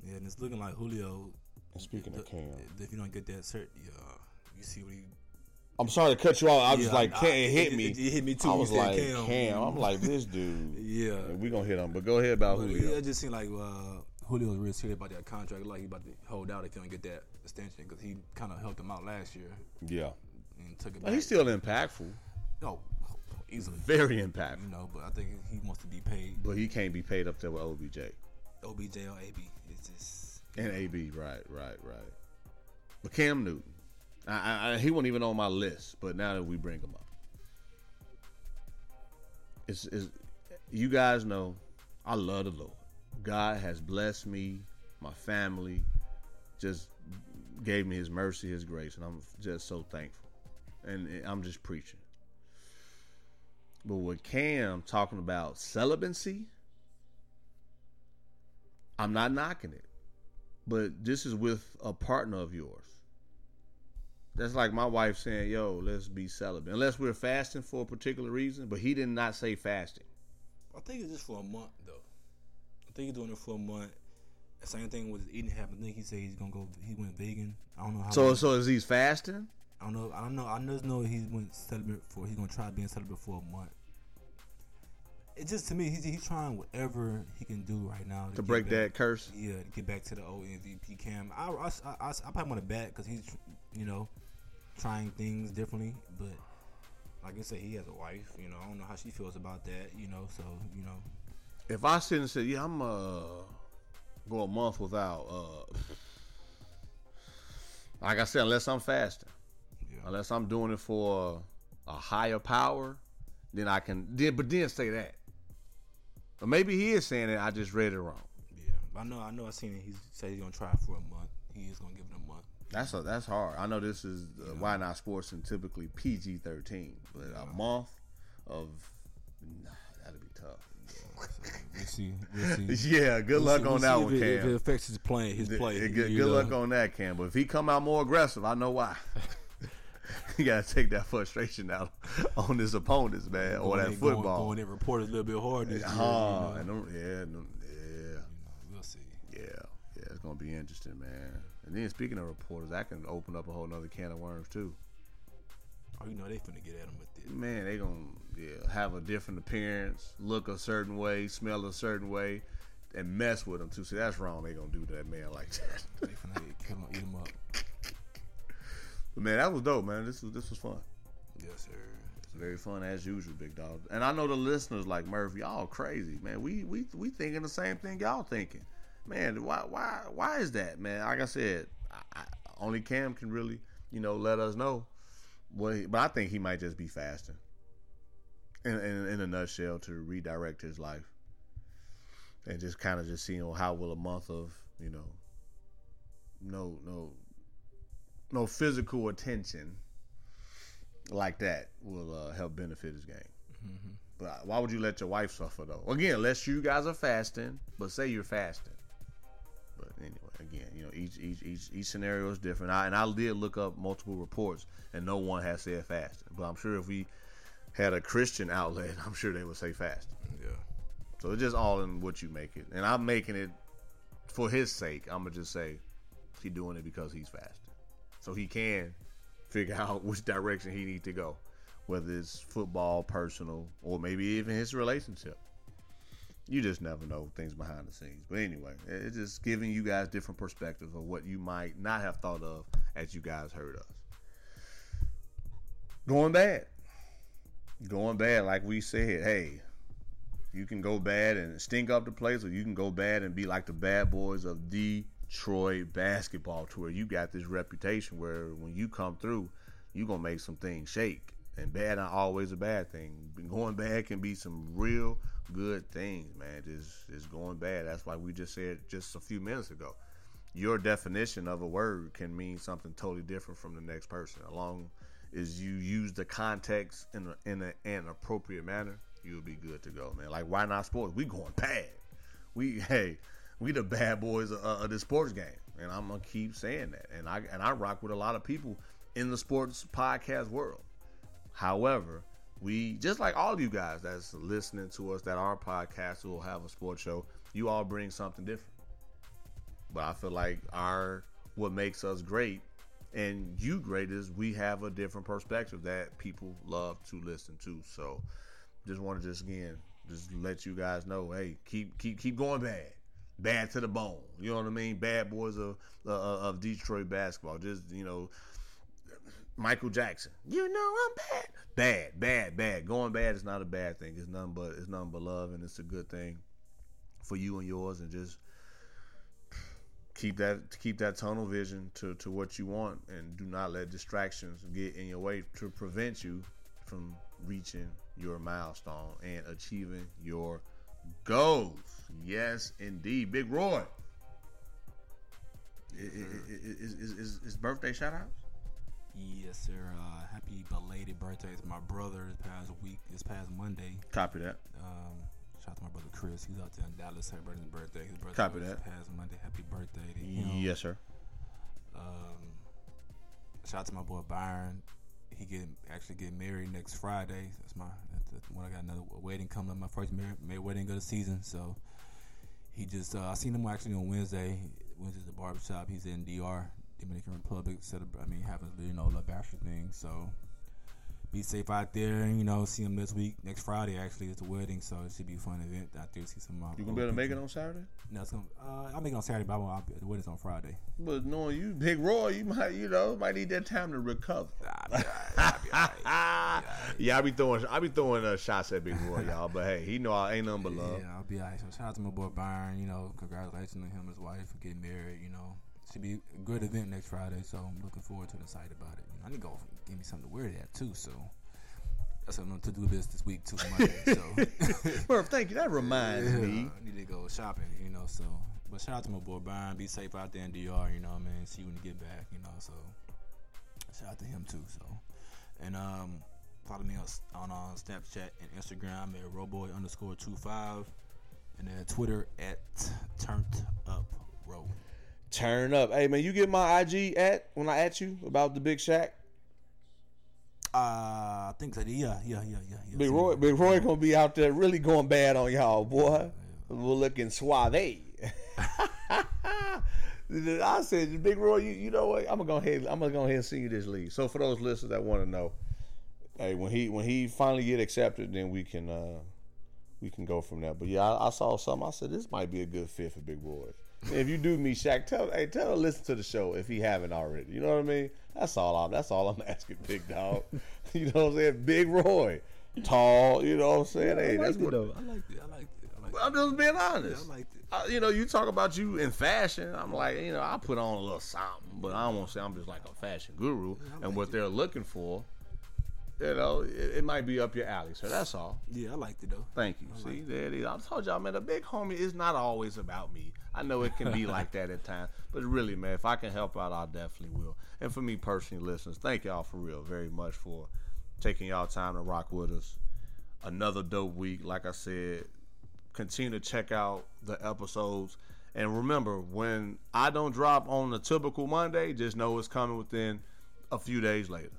Yeah, and it's looking like Julio. And speaking the- of Cam, if you don't get that cert, yeah, you see what he. I'm sorry to cut you off. I was Yeah, just like, Cam, it hit it- me. it- it hit me too I was like, Cam. Cam. I'm like, this dude. Yeah. And we gonna hit him, but go ahead about Julio. yeah, it just seemed like uh, Julio was real serious about that contract. Like he about to hold out if he don't get that extension because he kind of helped him out last year Yeah, and took it but back. he's still impactful, no easily. very impactful. You know, but I think he wants to be paid But he can't be paid up there with OBJ OBJ or AB. It's just and AB. Right, right, right. But Cam Newton, I, I, I, he wasn't even on my list. But now that we bring him up, it's, it's you guys know I love the Lord. God has blessed me, my family, just gave me His mercy, His grace, and I'm just so thankful. And I'm just preaching. But with Cam talking about celibacy, I'm not knocking it. But this is with a partner of yours. That's like my wife saying, yo, let's be celibate. Unless we're fasting for a particular reason, but he did not say fasting. I think it's just for a month though. Think he's doing it for a month. Same thing with eating habit. I think he said he's gonna go. He went vegan. I don't know how. So long- so is he fasting? I don't know. I don't know. I just know he went celibate for. He's gonna try being celibate for a month. It just to me, he's, he's trying whatever he can do right now To get break back- that curse? Yeah, to get back to the old MVP cam. I I, I, I, I probably want to bet because he's you know trying things differently. But like I said, he has a wife. You know, I don't know how she feels about that. You know, so you know, If I sit and say, yeah, I'm uh go a month without uh like I said, unless I'm fasting. Yeah. Unless I'm doing it for a higher power, then I can then but then say that. But maybe he is saying it, I just read it wrong. yeah. I know. I know. I seen it. He said he's gonna try for a month. He is gonna give it a month. That's a, that's hard. I know this is uh, why not sports and typically PG thirteen, but a month of nah, that'd be tough. We'll see. We'll see. Yeah, good We'll luck see- on that one, if it, Cam. If it affects his play, his play. eh, good good luck on that, Cam. But if he come out more aggressive, I know why. you gotta take that frustration out on his opponents, man, or that in- going- football. Going, in reporters a little bit hard this year. you know. and them- yeah, yeah, We'll see. yeah, yeah. It's gonna be interesting, man. And then speaking of reporters, that can open up a whole nother can of worms too. Oh, you know they finna get at him with this. Man, they gonna yeah, have a different appearance, look a certain way, smell a certain way, and mess with him too. See, that's wrong. They gonna do to that man like that. They finna kill him, eat him up. but man, that was dope, man. This was this was fun. Yes, sir. It's very fun as usual, big dog. And I know the listeners like Murphy, y'all crazy, man. We we we thinking the same thing y'all thinking, man. Why why why is that, man? Like I said, I, I, only Cam can really you know let us know. He- but I think he might just be fasting. In, in, in a nutshell, to redirect his life, and just kind of just seeing how will a month of you know, no no, no physical attention like that will uh, help benefit his game. But why would you let your wife suffer though? Again, unless you guys are fasting, but say you're fasting. But anyway, again, you know, each each each each scenario is different. I, and I did look up multiple reports, and no one has said fasting. But I'm sure if we had a Christian outlet, I'm sure they would say fasting. Yeah. So it's just all in what you make it. And I'm making it for his sake. I'm gonna just say he's doing it because he's fasting, so he can figure out which direction he need to go, whether it's football, personal, or maybe even his relationship. You just never know things behind the scenes. But anyway, it's just giving you guys different perspectives of what you might not have thought of as you guys heard us. Going bad. Going bad, like we said, hey, you can go bad and stink up the place, or you can go bad and be like the bad boys of Detroit basketball to where you got this reputation where when you come through, you're gonna make some things shake. And bad not always a bad thing. Going bad can be some real good things, man. Just just going bad. That's why we just said just a few minutes ago. Your definition of a word can mean something totally different from the next person. Along as you use the context in a, in a, an appropriate manner, you'll be good to go, man. Like why not sports? We going bad. We hey, we the bad boys of, of this sports game, and I'm gonna keep saying that. And I and I rock with a lot of people in the sports podcast world. However, we just like all you guys that's listening to us that are podcasts who will have a sports show, you all bring something different. But I feel like our what makes us great and you great is we have a different perspective that people love to listen to. So just want to just again just let you guys know, hey, keep keep keep going bad, bad to the bone. You know what I mean? Bad boys of uh, of Detroit basketball. Just you know, Michael Jackson. You know I'm bad, bad, bad, bad. Going bad is not a bad thing. It's nothing but it's nothing but love, and it's a good thing for you and yours. And just keep that keep that tunnel vision to, to what you want and do not let distractions get in your way to prevent you from reaching your milestone and achieving your goals. Yes, indeed. Big Roy. Is, is, is, is birthday shout outs? Yes, sir. Uh, happy belated birthday to my brother this past week, this past Monday. Copy that. Um, shout out to my brother Chris. He's out there in Dallas celebrating his birthday. His birthday Copy that. past Monday. Happy birthday to him. Yes, sir. Um, shout out to my boy Byron. He getting actually getting married next Friday. That's my that's the one I got another wedding coming up. My first mar- mar- wedding of the season. So he just uh, I seen him actually on Wednesday. Wednesday's the barbershop. He's in DR, Dominican Republic. Celebra- I mean, having you know the bachelor thing. So be safe out there. You know, see him this week. Next Friday actually is the wedding, so it should be a fun event out there. See some. my You gonna be able to make it on Saturday? No, it's gonna. Uh, I'll make it on Saturday, but I won't, I'll be, the wedding's on Friday. But knowing you, Big Roy, you might, you know, might need that time to recover. I'll be alright. I'll be yeah, I be throwing, I be throwing uh, shots at Big Roy, y'all. But hey, he know I ain't nothing but love. Yeah, I'll be alright. So shout out to my boy Byron. You know, congratulations to him and his wife for getting married. You know, should be a good event next Friday. So I'm looking forward to the excited about it. You know, I need to go give me something to wear that too. So that's going to do this this week too. Monday. So Murph, thank you. That reminds yeah, me. I need to go shopping. You know, so but shout out to my boy Byron. Be safe out there in DR. You know, what I mean, see you when you get back. You know, so shout out to him too. So and um. Follow me on, on uh, Snapchat and Instagram at Roboy underscore two five. And then Twitter at Turned Up Row. Turn up. Hey man, you get my IG at when I at you about the Big Shaq. Uh, I think so. Yeah, yeah, yeah, yeah. yeah. Big Roy, Big Roy gonna be out there really going bad on y'all, boy. We're looking suave. I said, Big Roy, you, you know what? I'm gonna go ahead. I'm gonna go ahead and send you this lead. So for those listeners that want to know, hey, when he when he finally get accepted, then we can uh we can go from there. But yeah, I, I saw something. I said this might be a good fit for Big Roy. If you do meet Shaq, tell hey tell him listen to the show if he haven't already. You know what I mean? That's all I'm. That's all I'm asking, Big Dog. you know what I'm saying? Big Roy, tall. You know what I'm saying? hey, I that's it what. though. I liked it. I liked it. I liked it. I'm just being honest. Yeah, I liked it. Uh, you know, you talk about you in fashion. I'm like, you know, I put on a little something, but I don't want to say I'm just like a fashion guru. and what they're looking for, you know, it, it might be up your alley. So that's all. Yeah, I liked it though. Thank you. See, there it is. I told y'all, man, a big homie is not always about me. I know it can be like that at times, but really, man, if I can help out, I definitely will. And for me personally, listeners, thank y'all for real very much for taking y'all time to rock with us. Another dope week, like I said. Continue to check out the episodes. And remember, when I don't drop on the typical Monday, just know it's coming within a few days later.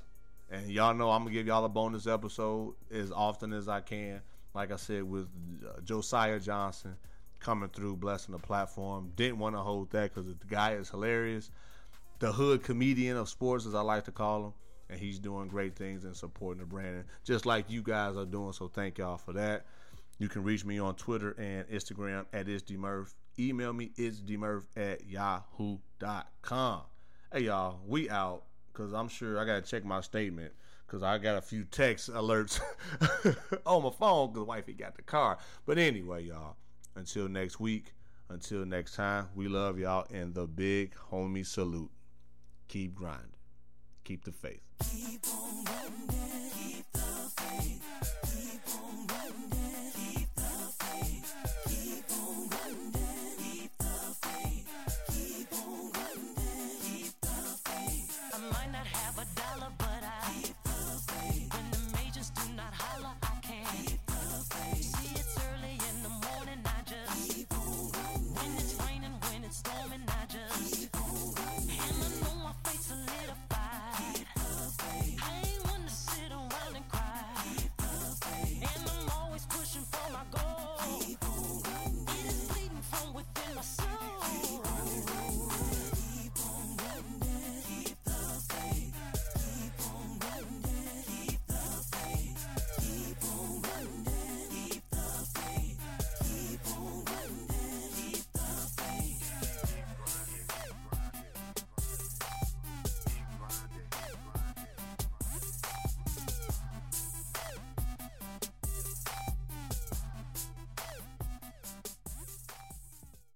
And y'all know I'm gonna give y'all a bonus episode as often as I can. Like I said, with uh, Josiah Johnson coming through, blessing the platform. Didn't want to hold that because the guy is hilarious. The hood comedian of sports, as I like to call him, and he's doing great things and supporting the brand, just like you guys are doing. So thank y'all for that. You can reach me on Twitter and Instagram at isdmurph. Email me isdmurph at yahoo.com. Hey y'all, we out because I'm sure I gotta check my statement because I got a few text alerts on my phone because wifey got the car. But anyway, y'all, until next week, until next time, we love y'all and the big homie salute. Keep grinding. Keep the faith. Keep on keep the faith.